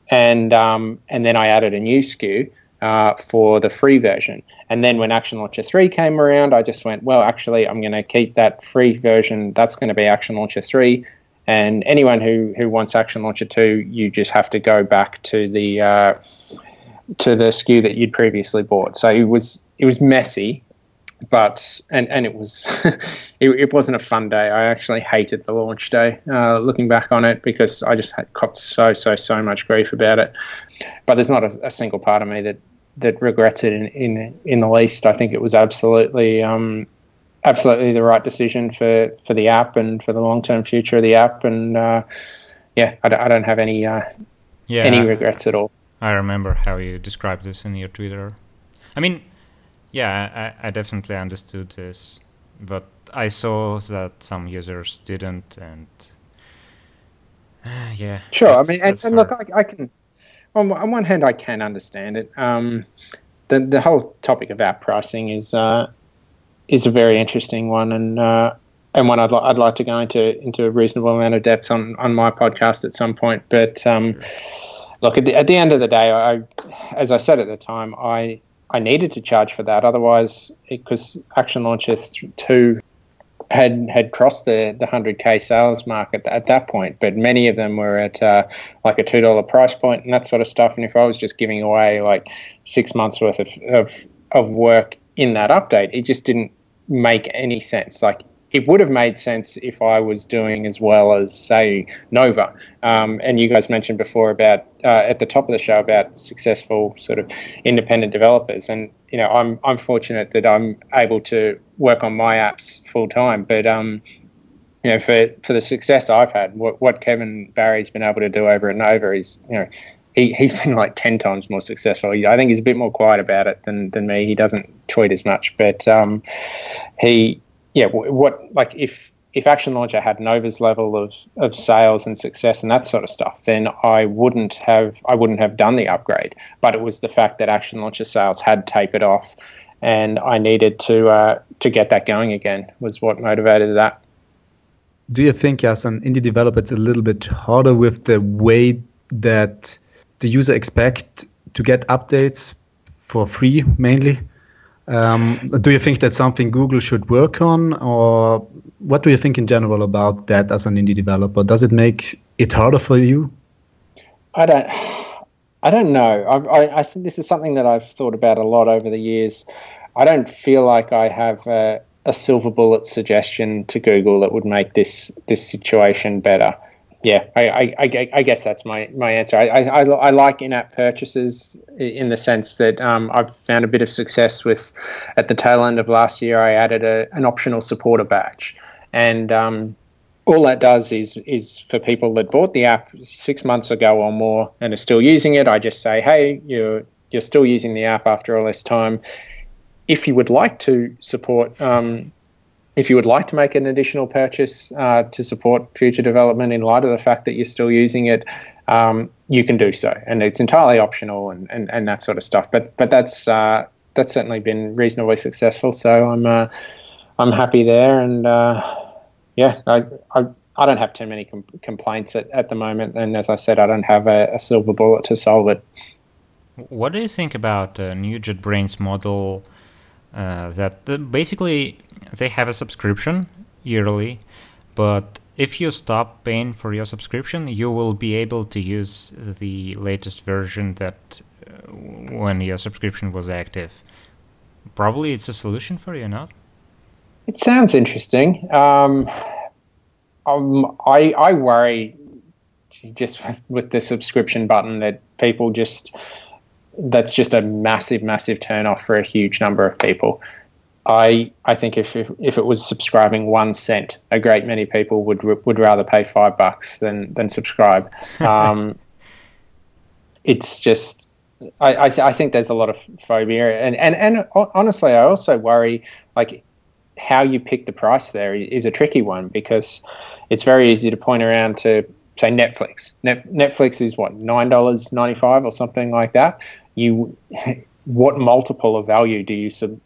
and um, and then I added a new SKU uh, for the free version. And then when Action Launcher 3 came around, I just went, well, actually, I'm going to keep that free version. That's going to be Action Launcher 3. And anyone who, who wants Action Launcher 2, you just have to go back to the uh, to the SKU that you'd previously bought. So it was it was messy, but and and it was it, it, wasn't a fun day. I actually hated the launch day. Uh, looking back on it, because I just had copped so so so much grief about it. But there's not a, a single part of me that that regrets it in in in the least. I think it was absolutely um, absolutely the right decision for for the app and for the long term future of the app. And uh, yeah, I, I don't have any uh, yeah, any regrets at all. I remember how you described this in your Twitter. I mean, yeah, I, I definitely understood this, but I saw that some users didn't, and uh, yeah. Sure, I mean, and, and look, I, I, can. On, on one hand, I can understand it. Um, the the whole topic of app pricing is uh, is a very interesting one, and uh, and one I'd, li- I'd like to go into into a reasonable amount of depth on, on my podcast at some point. But um, sure. look, at the, at the end of the day, I, as I said at the time, I I needed to charge for that. Otherwise, because Action Launcher 2 had had crossed the the 100k sales mark at, at that point, but many of them were at uh, like a two dollar price point and that sort of stuff. And if I was just giving away like six months worth of, of of work in that update, it just didn't make any sense. Like it would have made sense if I was doing as well as, say, Nova. Um, and you guys mentioned before about uh, at the top of the show about successful sort of independent developers. And you know, I'm I'm fortunate that I'm able to work on my apps full time. But um, you know, for for the success I've had, what, what Kevin Barry's been able to do over at Nova is, you know, he, he's been like 10 times more successful. I think he's a bit more quiet about it than, than me. He doesn't tweet as much, but um, he, yeah, what like if if Action Launcher had Nova's level of, of sales and success and that sort of stuff, then I wouldn't have I wouldn't have done the upgrade. But it was the fact that Action Launcher sales had tapered off, and I needed to uh, to get that going again was what motivated that. Do you think, as an indie developer, it's a little bit harder with the way that the user expect to get updates for free mainly? Um, do you think that's something Google should work on, or what do you think in general about that as an indie developer? Does it make it harder for you? I don't. I don't know. I, I, I think this is something that I've thought about a lot over the years. I don't feel like I have a, a silver bullet suggestion to Google that would make this this situation better yeah, I, I, I, guess that's my, my answer. I, I, I like in-app purchases in the sense that um, I've found a bit of success with. At the tail end of last year, I added a, an optional supporter badge, and um, all that does is is for people that bought the app six months ago or more and are still using it. I just say, hey, you're you're still using the app after all this time. If you would like to support um, if you would like to make an additional purchase uh, to support future development in light of the fact that you're still using it, um, you can do so, and it's entirely optional and, and, and that sort of stuff. But but that's uh, that's certainly been reasonably successful. So I'm uh, I'm happy there, and uh, yeah, I, I I don't have too many com- complaints at, at the moment, and as I said, I don't have a, a silver bullet to solve it. What do you think about uh, new JetBrains model? Uh, that uh, basically they have a subscription yearly, but if you stop paying for your subscription, you will be able to use the latest version that uh, when your subscription was active. Probably it's a solution for you, not? It sounds interesting. Um, um, I I worry just with, with the subscription button that people just that's just a massive, massive turnoff for a huge number of people. I I think if, if, if it was subscribing one cent, a great many people would would rather pay five bucks than than subscribe. Um, it's just I, I, I think there's a lot of phobia and and and honestly, I also worry like how you pick the price there is a tricky one because it's very easy to point around to say Netflix. Net, Netflix is what nine dollars ninety five or something like that. You, what multiple of value do you sub,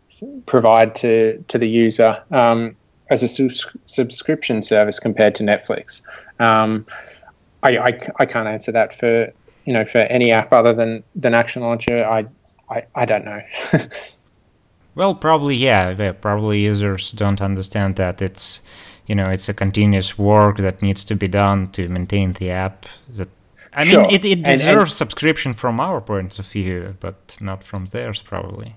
provide to to the user um, as a subscription service compared to Netflix? Um, I, I, I can't answer that for you know for any app other than than Action Launcher. I I, I don't know. well, probably yeah. Probably users don't understand that it's you know it's a continuous work that needs to be done to maintain the app that i sure. mean it, it deserves and, and subscription from our point of view but not from theirs probably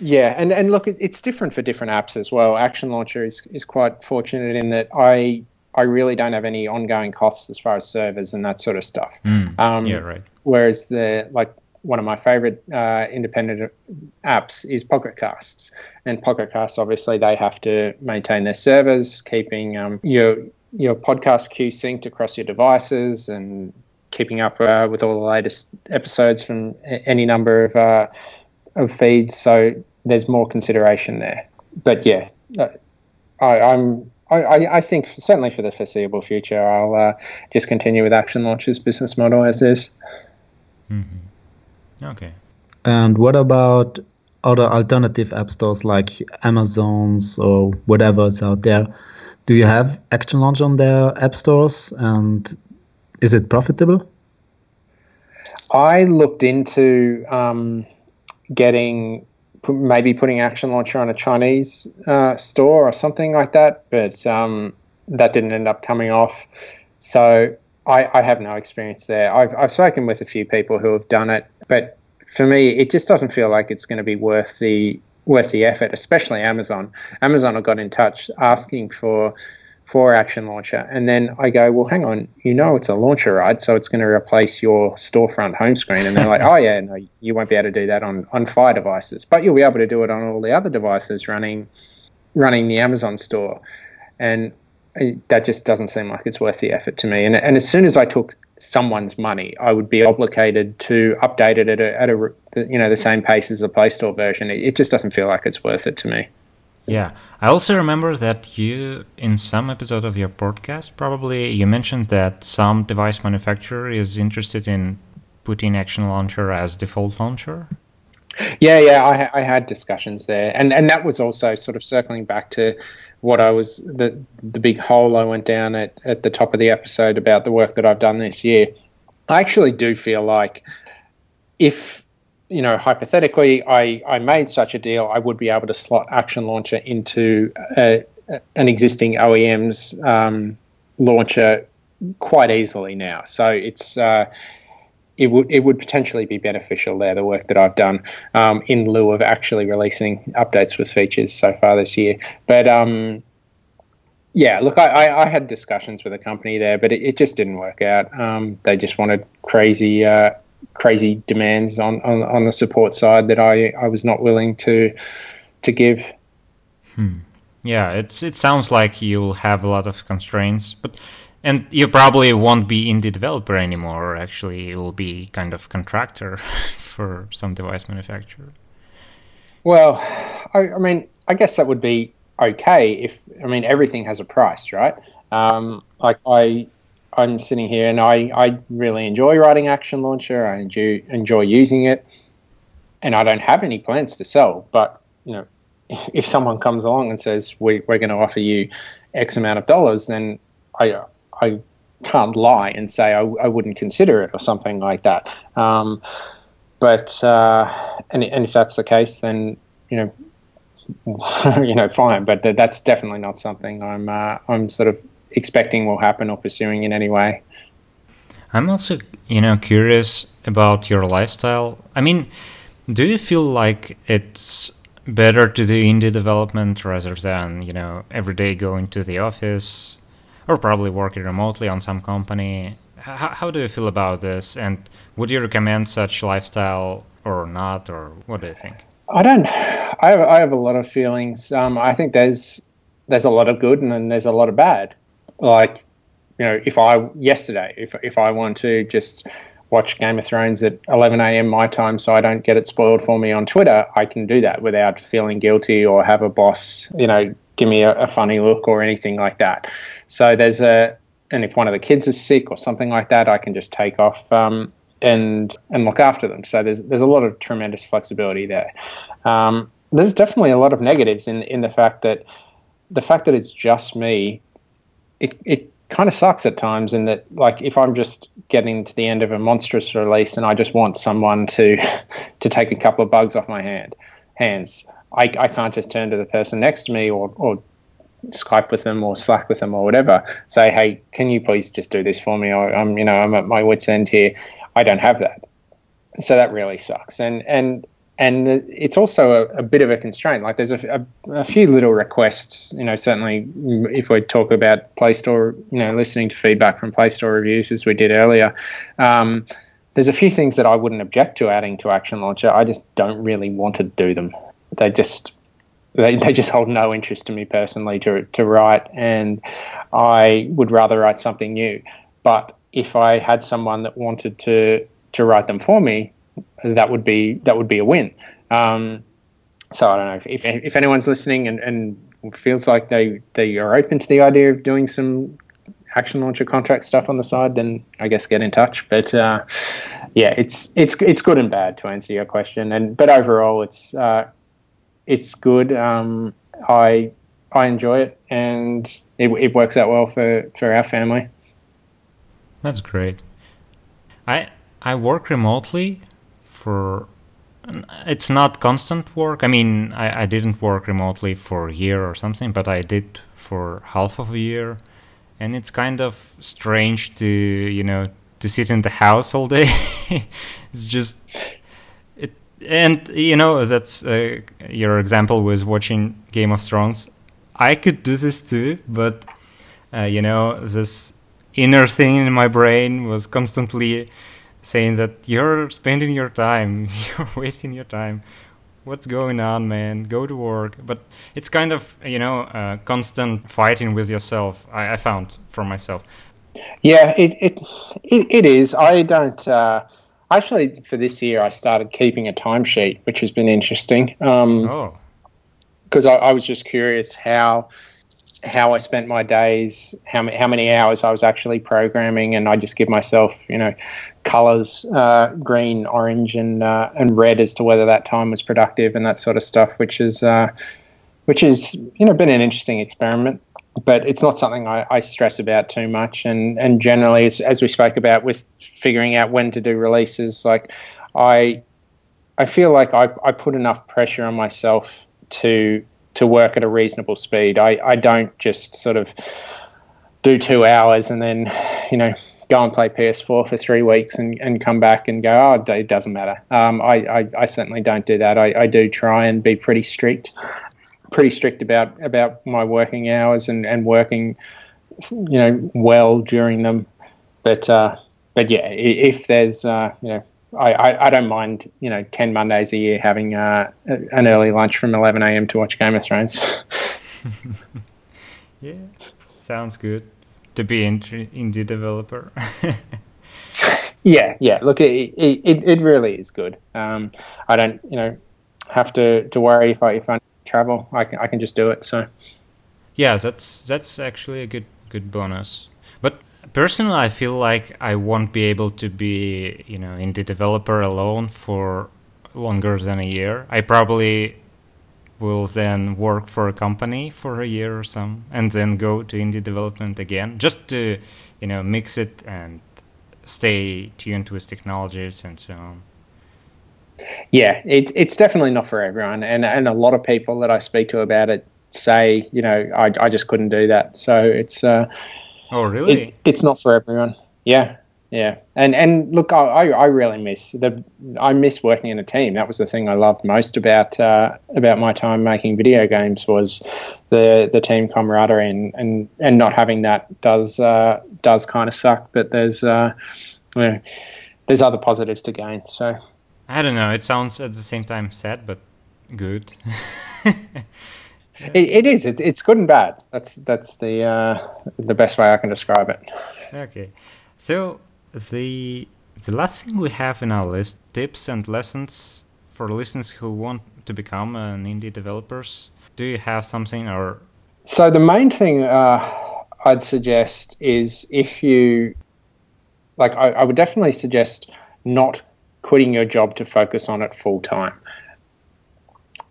yeah and and look it's different for different apps as well action launcher is is quite fortunate in that i I really don't have any ongoing costs as far as servers and that sort of stuff. Mm, um, yeah, right. Whereas the like one of my favorite uh, independent apps is Pocket Casts, and Pocket Casts obviously they have to maintain their servers, keeping um, your your podcast queue synced across your devices, and keeping up uh, with all the latest episodes from any number of uh, of feeds. So there's more consideration there. But yeah, uh, I, I'm I, I, think certainly for the foreseeable future, I'll uh, just continue with Action Launcher's business model as is. Mm-hmm. Okay. And what about other alternative app stores like Amazon's or whatever is out there? Do you have Action Launch on their app stores and is it profitable? I looked into um, getting maybe putting Action Launcher on a Chinese uh, store or something like that, but um, that didn't end up coming off. So I, I, have no experience there. I've, I've spoken with a few people who have done it, but for me, it just doesn't feel like it's going to be worth the worth the effort, especially Amazon. Amazon got in touch asking for for Action Launcher. And then I go, well, hang on, you know it's a launcher, right? So it's going to replace your storefront home screen. And they're like, oh, yeah, no, you won't be able to do that on, on Fire devices, but you'll be able to do it on all the other devices running running the Amazon store. And uh, that just doesn't seem like it's worth the effort to me. And, and as soon as I took someone's money, I would be obligated to update it at a, at a you know the same pace as the Play Store version. It, it just doesn't feel like it's worth it to me. Yeah, I also remember that you, in some episode of your podcast, probably you mentioned that some device manufacturer is interested in putting Action Launcher as default launcher. Yeah, yeah, I, I had discussions there, and and that was also sort of circling back to what I was the the big hole I went down at at the top of the episode about the work that I've done this year. I actually do feel like if you know, hypothetically, I, I made such a deal, I would be able to slot Action Launcher into a, an existing OEM's um, launcher quite easily now. So it's uh, it would it would potentially be beneficial there. The work that I've done um, in lieu of actually releasing updates with features so far this year, but. Um, yeah, look, I, I, I, had discussions with a company there, but it, it just didn't work out. Um, they just wanted crazy uh, crazy demands on, on, on the support side that I, I was not willing to to give. Hmm. Yeah, it's it sounds like you'll have a lot of constraints, but and you probably won't be indie developer anymore. Actually, you will be kind of contractor for some device manufacturer. Well, I, I, mean, I guess that would be okay if I mean everything has a price, right? Um, like I I'm sitting here and I, I really enjoy writing Action Launcher. I enjoy enjoy using it, and I don't have any plans to sell. But you know, if, someone comes along and says we, we're going to offer you X amount of dollars, then I I can't lie and say I, I wouldn't consider it or something like that. Um, but uh, and and if that's the case, then you know. you know, fine, but that's definitely not something I'm uh, I'm sort of expecting will happen or pursuing in any way. I'm also, you know, curious about your lifestyle. I mean, do you feel like it's better to do indie development rather than, you know, every day going to the office or probably working remotely on some company? How, how do you feel about this? And would you recommend such lifestyle or not? Or what do you think? I don't. I have, I have a lot of feelings. Um, I think there's there's a lot of good and then there's a lot of bad like you know if I yesterday if if I want to just watch Game of Thrones at 11 a.m. my time so I don't get it spoiled for me on Twitter, I can do that without feeling guilty or have a boss, you know, give me a, a, funny look or anything like that. So there's a, and if one of the kids is sick or something like that, I can just take off um, and and look after them. So there's there's a lot of tremendous flexibility there. Um, there's definitely a lot of negatives in in the fact that the fact that it's just me it it kind of sucks at times in that like if I'm just getting to the end of a monstrous release and I just want someone to to take a couple of bugs off my hand hands, I, I can't just turn to the person next to me or, or Skype with them or Slack with them or whatever. Say, hey, can you please just do this for me? Or I'm you know I'm at my wits end here. I don't have that, so that really sucks. And and and it's also a, a, bit of a constraint. Like there's a, a, a, few little requests, you know, certainly if we talk about Play Store, you know, listening to feedback from Play Store reviews as we did earlier, um, there's a few things that I wouldn't object to adding to Action Launcher. I just don't really want to do them. They just they, they just hold no interest to me personally to to write, and I would rather write something new. But if I had someone that wanted to to write them for me, that would be that would be a win. Um, so I don't know if, if, if anyone's listening and, and feels like they they are open to the idea of doing some action launcher contract stuff on the side, then I guess get in touch. But uh, yeah, it's it's it's good and bad to answer your question. And but overall, it's uh, it's good. Um, I I enjoy it, and it, it works out well for for our family. That's great. I I work remotely for it's not constant work. I mean, I, I didn't work remotely for a year or something, but I did for half of a year, and it's kind of strange to you know to sit in the house all day. it's just it, and you know that's uh, your example was watching Game of Thrones. I could do this too, but uh, you know this inner thing in my brain was constantly saying that you're spending your time, you're wasting your time. What's going on, man? Go to work. But it's kind of, you know, uh, constant fighting with yourself. I, I, found for myself. Yeah, it it it, it is. I don't. Uh, actually, for this year, I started keeping a timesheet, which has been interesting. Um, oh. Because I, I was just curious how how I spent my days, how how many hours I was actually programming, and I just give myself, you know, colors, uh, green, orange, and uh, and red as to whether that time was productive and that sort of stuff, which is uh, which is you know been an interesting experiment. But it's not something I, I stress about too much, and and generally, as, as we spoke about with figuring out when to do releases, like I I feel like I, I put enough pressure on myself to to work at a reasonable speed. I, I don't just sort of do two hours and then, you know, go and play PS4 for three weeks and, and come back and go, oh, it doesn't matter. Um, I, I, I, certainly don't do that. I, I do try and be pretty strict, pretty strict about, about my working hours and, and working, you know, well during them. But, uh, but yeah, if there's, uh, you know, I, I, I, don't mind, you know, 10 Mondays a year having uh, an early lunch from 11 a.m. to watch Game of Thrones. yeah, sounds good to be an indie developer. yeah, yeah. Look, it, it, it really is good. Um, I don't, you know, have to, to worry if I, if I travel. I can, I can just do it. So, yeah, that's that's actually a good good bonus. Personally, I feel like I won't be able to be, you know, indie developer alone for longer than a year. I probably will then work for a company for a year or some, and then go to indie development again, just to, you know, mix it and stay tuned with technologies and so on. Yeah, it, it's definitely not for everyone, and and a lot of people that I speak to about it say, you know, I, I just couldn't do that. So it's uh, Oh, really? It, it's not for everyone. Yeah, yeah. And and look, I, I really miss the I miss working in a team. That was the thing I loved most about uh, about my time making video games was the the team camaraderie and and, and not having that does uh, does kind of suck. But there's uh, you know, there's other positives to gain. So I don't know. It sounds at the same time sad, but good. It, it is. It's it's good and bad. That's that's the uh, the best way I can describe it. Okay, so the the last thing we have in our list tips and lessons for listeners who want to become an indie developers. Do you have something or? So the main thing uh, I'd suggest is if you like, I, I would definitely suggest not quitting your job to focus on it full time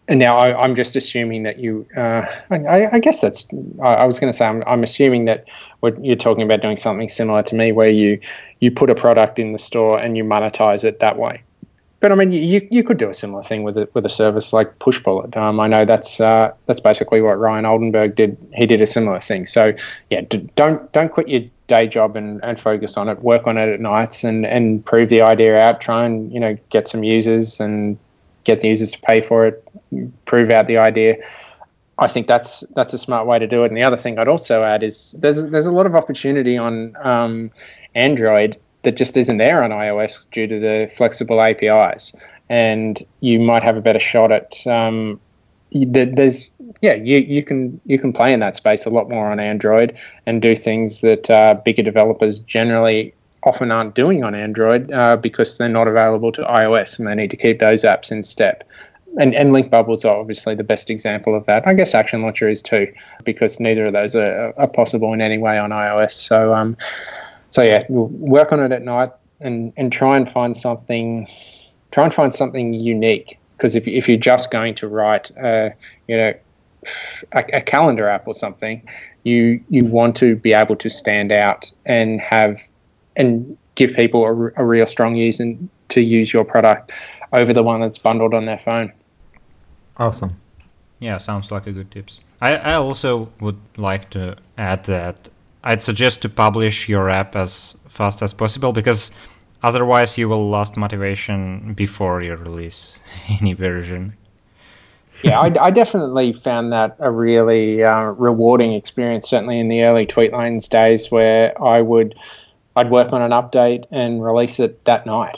and now I, am just assuming that you. Uh, I, I, guess that's. I, I was going to say I'm, I'm, assuming that what you're talking about doing something similar to me, where you you put a product in the store and you monetize it that way. But I mean, you you could do a similar thing with a, with a service like Pushbullet. Um, I know that's uh, that's basically what Ryan Oldenburg did. He did a similar thing. So yeah, d- don't don't quit your day job and, and focus on it. Work on it at nights and and prove the idea out. Try and you know get some users and get the users to pay for it, prove out the idea. I think that's that's a smart way to do it. And the other thing I'd also add is there's there's a lot of opportunity on um, Android that just isn't there on iOS due to the flexible APIs, and you might have a better shot at. Um, there's yeah you, you can you can play in that space a lot more on Android and do things that uh, bigger developers generally often aren't doing on Android uh, because they're not available to iOS and they need to keep those apps in step. And, and link bubbles are obviously the best example of that. I guess Action Launcher is too, because neither of those are, are possible in any way on iOS. So, um, so yeah, we'll work on it at night and, and try and find something, try and find something unique. Because if, if you're just going to write, uh, you know, a, a, calendar app or something, you you want to be able to stand out and have and give people a, a real strong reason to use your product. over the one that's bundled on their phone. Awesome. Yeah, sounds like a good tips. I, I also would like to add that I'd suggest to publish your app as fast as possible because otherwise you will lose motivation before you release any version. yeah, I, I, definitely found that a really uh, rewarding experience. Certainly in the early Tweet Lanes days, where I would, I'd work on an update and release it that night.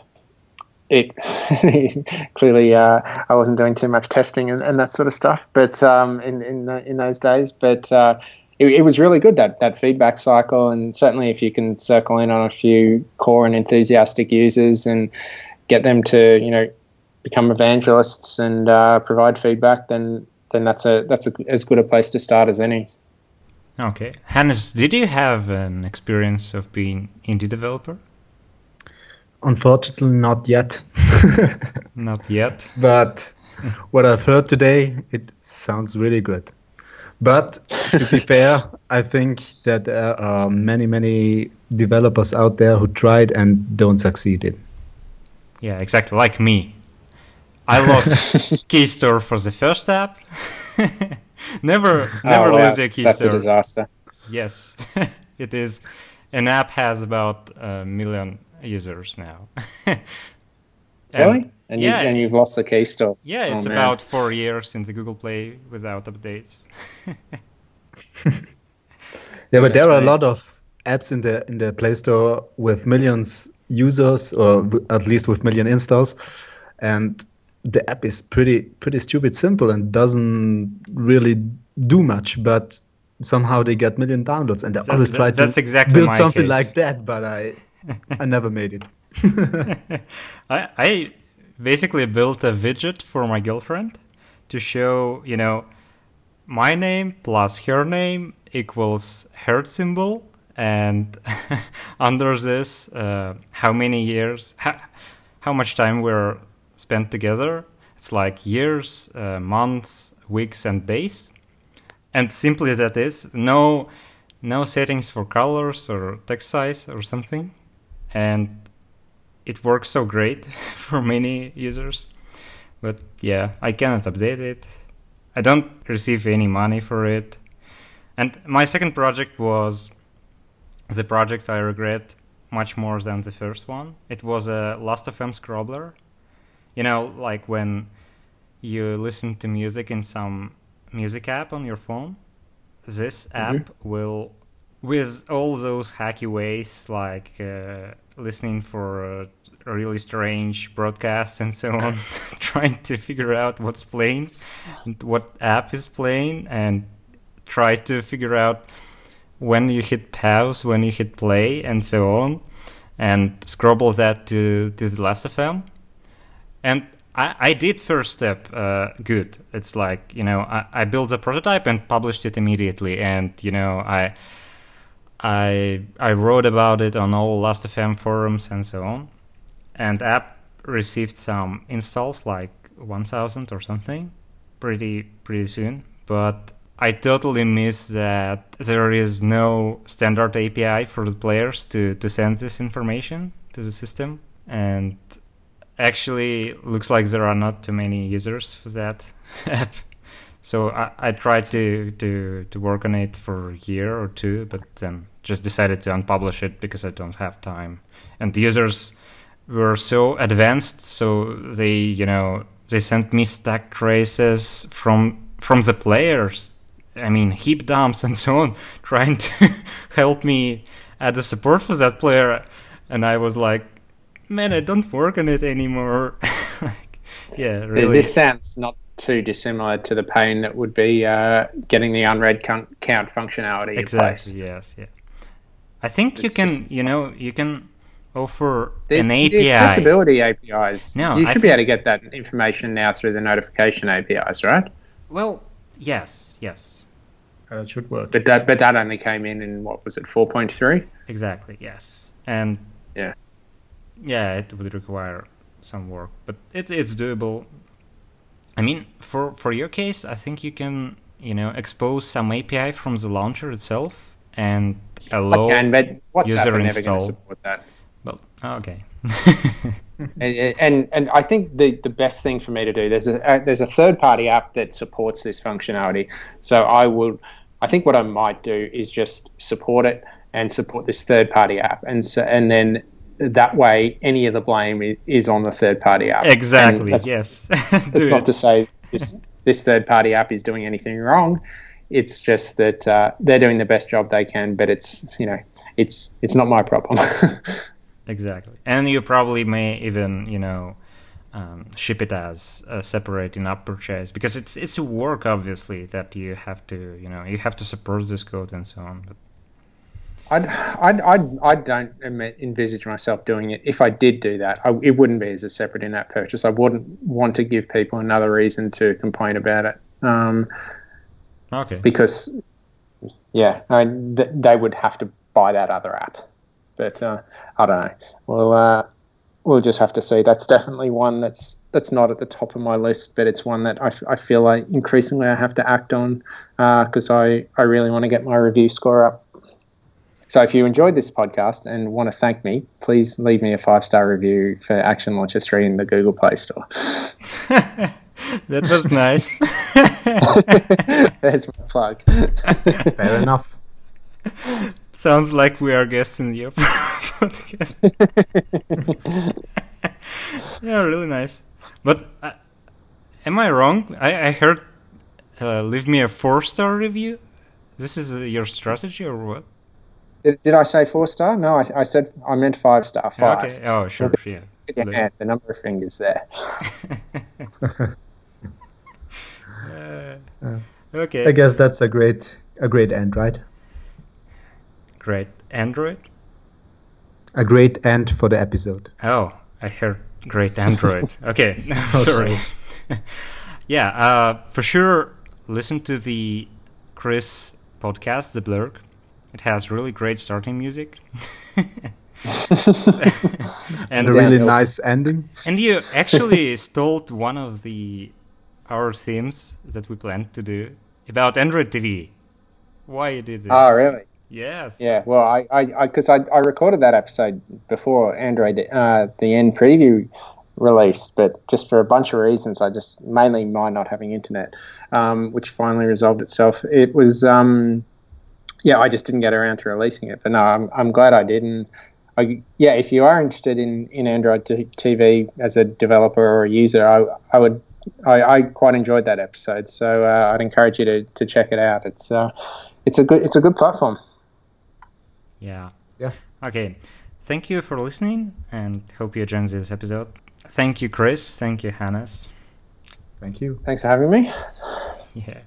It clearly uh, I wasn't doing too much testing and, and that sort of stuff, but um, in in in those days, but uh, it, it, was really good that that feedback cycle, and certainly if you can circle in on a few core and enthusiastic users and get them to you know become evangelists and uh, provide feedback, then then that's a that's a, as good a place to start as any. Okay, Hannes, did you have an experience of being indie developer? Unfortunately, not yet. not yet. But what I've heard today, it sounds really good. But to be fair, I think that there are many, many developers out there who tried and don't succeed in. Yeah, exactly. Like me. I lost Keystore for the first app. never, oh, never lose a Keystore. That's a disaster. Yes, it is. An app has about a million users now. really? And, yeah, you, and you've lost the Keystore. Yeah, it's oh, about four years since the Google Play without updates. yeah, but there are a lot of apps in the in the Play Store with millions users, or at least with million installs, and the app is pretty pretty stupid simple and doesn't really do much, but somehow they get million downloads and they that, always try to exactly build something case. like that, but I I never made it. I I basically built a widget for my girlfriend to show, you know, my name plus her name equals her symbol, and under this, uh, how many years, how, how much time we're spent together. It's like years, uh, months, weeks, and days. And simply as that is, no, no settings for colors or text size or something, and it works so great for many users. But yeah, I cannot update it. I don't receive any money for it. And my second project was the project I regret much more than the first one. It was a Last of Last.fm scrobbler. You know, like when you listen to music in some music app on your phone, this mm-hmm. app mm-hmm. will, with all those hacky ways like uh, listening for uh, really strange broadcasts and so on, trying to figure out what's playing, what app is playing, and try to figure out when you hit pause, when you hit play, and so on, and scrobble that to, to the Last.fm. And I, I did first step uh, good. It's like, you know, I, I built a prototype and published it immediately. And, you know, I I I wrote about it on all Last.fm forums and so on, and app received some installs like 1,000 or something, pretty pretty soon. But I totally miss that there is no standard API for the players to to send this information to the system, and actually looks like there are not too many users for that app. So I, I tried to, to to work on it for a year or two, but then just decided to unpublish it because I don't have time. And the users were so advanced, so they you know they sent me stack traces from from the players. I mean heap dumps and so on, trying to help me add the support for that player. And I was like, man, I don't work on it anymore. like, yeah, really. This sounds not too dissimilar to the pain that would be uh, getting the unread count, count functionality exactly, Yes, yeah. I think it's you can, just, you know, you can offer the, an API. The accessibility APIs. No, you should I be able to get that information now through the notification APIs, right? Well, yes, yes. Uh, it should work. But that, but that only came in in what was it, four point three? Exactly. Yes, and yeah, yeah, it would require some work, but it's it's doable. I mean, for for your case, I think you can you know expose some API from the launcher itself and allow I can, but WhatsApp user are never going to support that. Well, oh, okay. and, and and I think the the best thing for me to do there's a uh, there's a third party app that supports this functionality. So I will I think what I might do is just support it and support this third party app, and so and then that way any of the blame is on the third party app. Exactly. That's, yes. that's not to say this this third party app is doing anything wrong. It's just that uh, they're doing the best job they can, but it's you know it's it's not my problem. exactly, and you probably may even you know um, ship it as a separate in-app purchase because it's it's a work obviously that you have to you know you have to support this code and so on. But I'd, I'd, I'd, I don't envisage myself doing it. If I did do that, I, it wouldn't be as a separate in-app purchase. I wouldn't want to give people another reason to complain about it. Um, okay. Because, yeah, I, th- they would have to buy that other app. But uh, I don't know. Well, uh, we'll just have to see. That's definitely one that's that's not at the top of my list, but it's one that I, f- I feel like increasingly I have to act on because uh, I, I really want to get my review score up. So if you enjoyed this podcast and want to thank me, please leave me a five star review for Action Launcher 3 in the Google Play Store. that was nice. There's my plug. Fair enough. Sounds like we are guests in your podcast. yeah, really nice. But uh, am I wrong? I, I heard uh, leave me a four star review. This is uh, your strategy or what? Did, did I say four star? No, I, I said I meant five star. Five. Okay. Oh, sure. Yeah. yeah the number of fingers there. uh, okay. I guess that's a great a great end, right? Great Android? A great end for the episode. Oh, I heard great Android. okay, oh, sorry. yeah, uh, for sure, listen to the Chris podcast, The Blurk. It has really great starting music. and a really nice ending. And you actually stole one of the our themes that we planned to do about Android TV. Why you did this? Oh, really? Yes. Yeah. Well, I, I, because I, I, I, recorded that episode before Android, uh, the end preview released, but just for a bunch of reasons, I just mainly my not having internet, um, which finally resolved itself. It was, um, yeah, I just didn't get around to releasing it, but no, I'm, I'm glad I did. And I, yeah, if you are interested in, in Android TV as a developer or a user, I, I would, I, I quite enjoyed that episode. So uh, I'd encourage you to, to check it out. It's, uh, it's a good, it's a good platform. Yeah. Yeah. Okay. Thank you for listening and hope you enjoyed this episode. Thank you, Chris. Thank you, Hannes. Thank you. Thanks for having me. Yeah.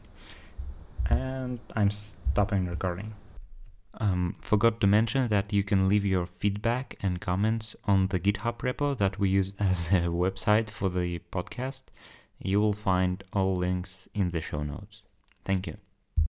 And I'm stopping recording. Um, forgot to mention that you can leave your feedback and comments on the GitHub repo that we use as a website for the podcast. You will find all links in the show notes. Thank you.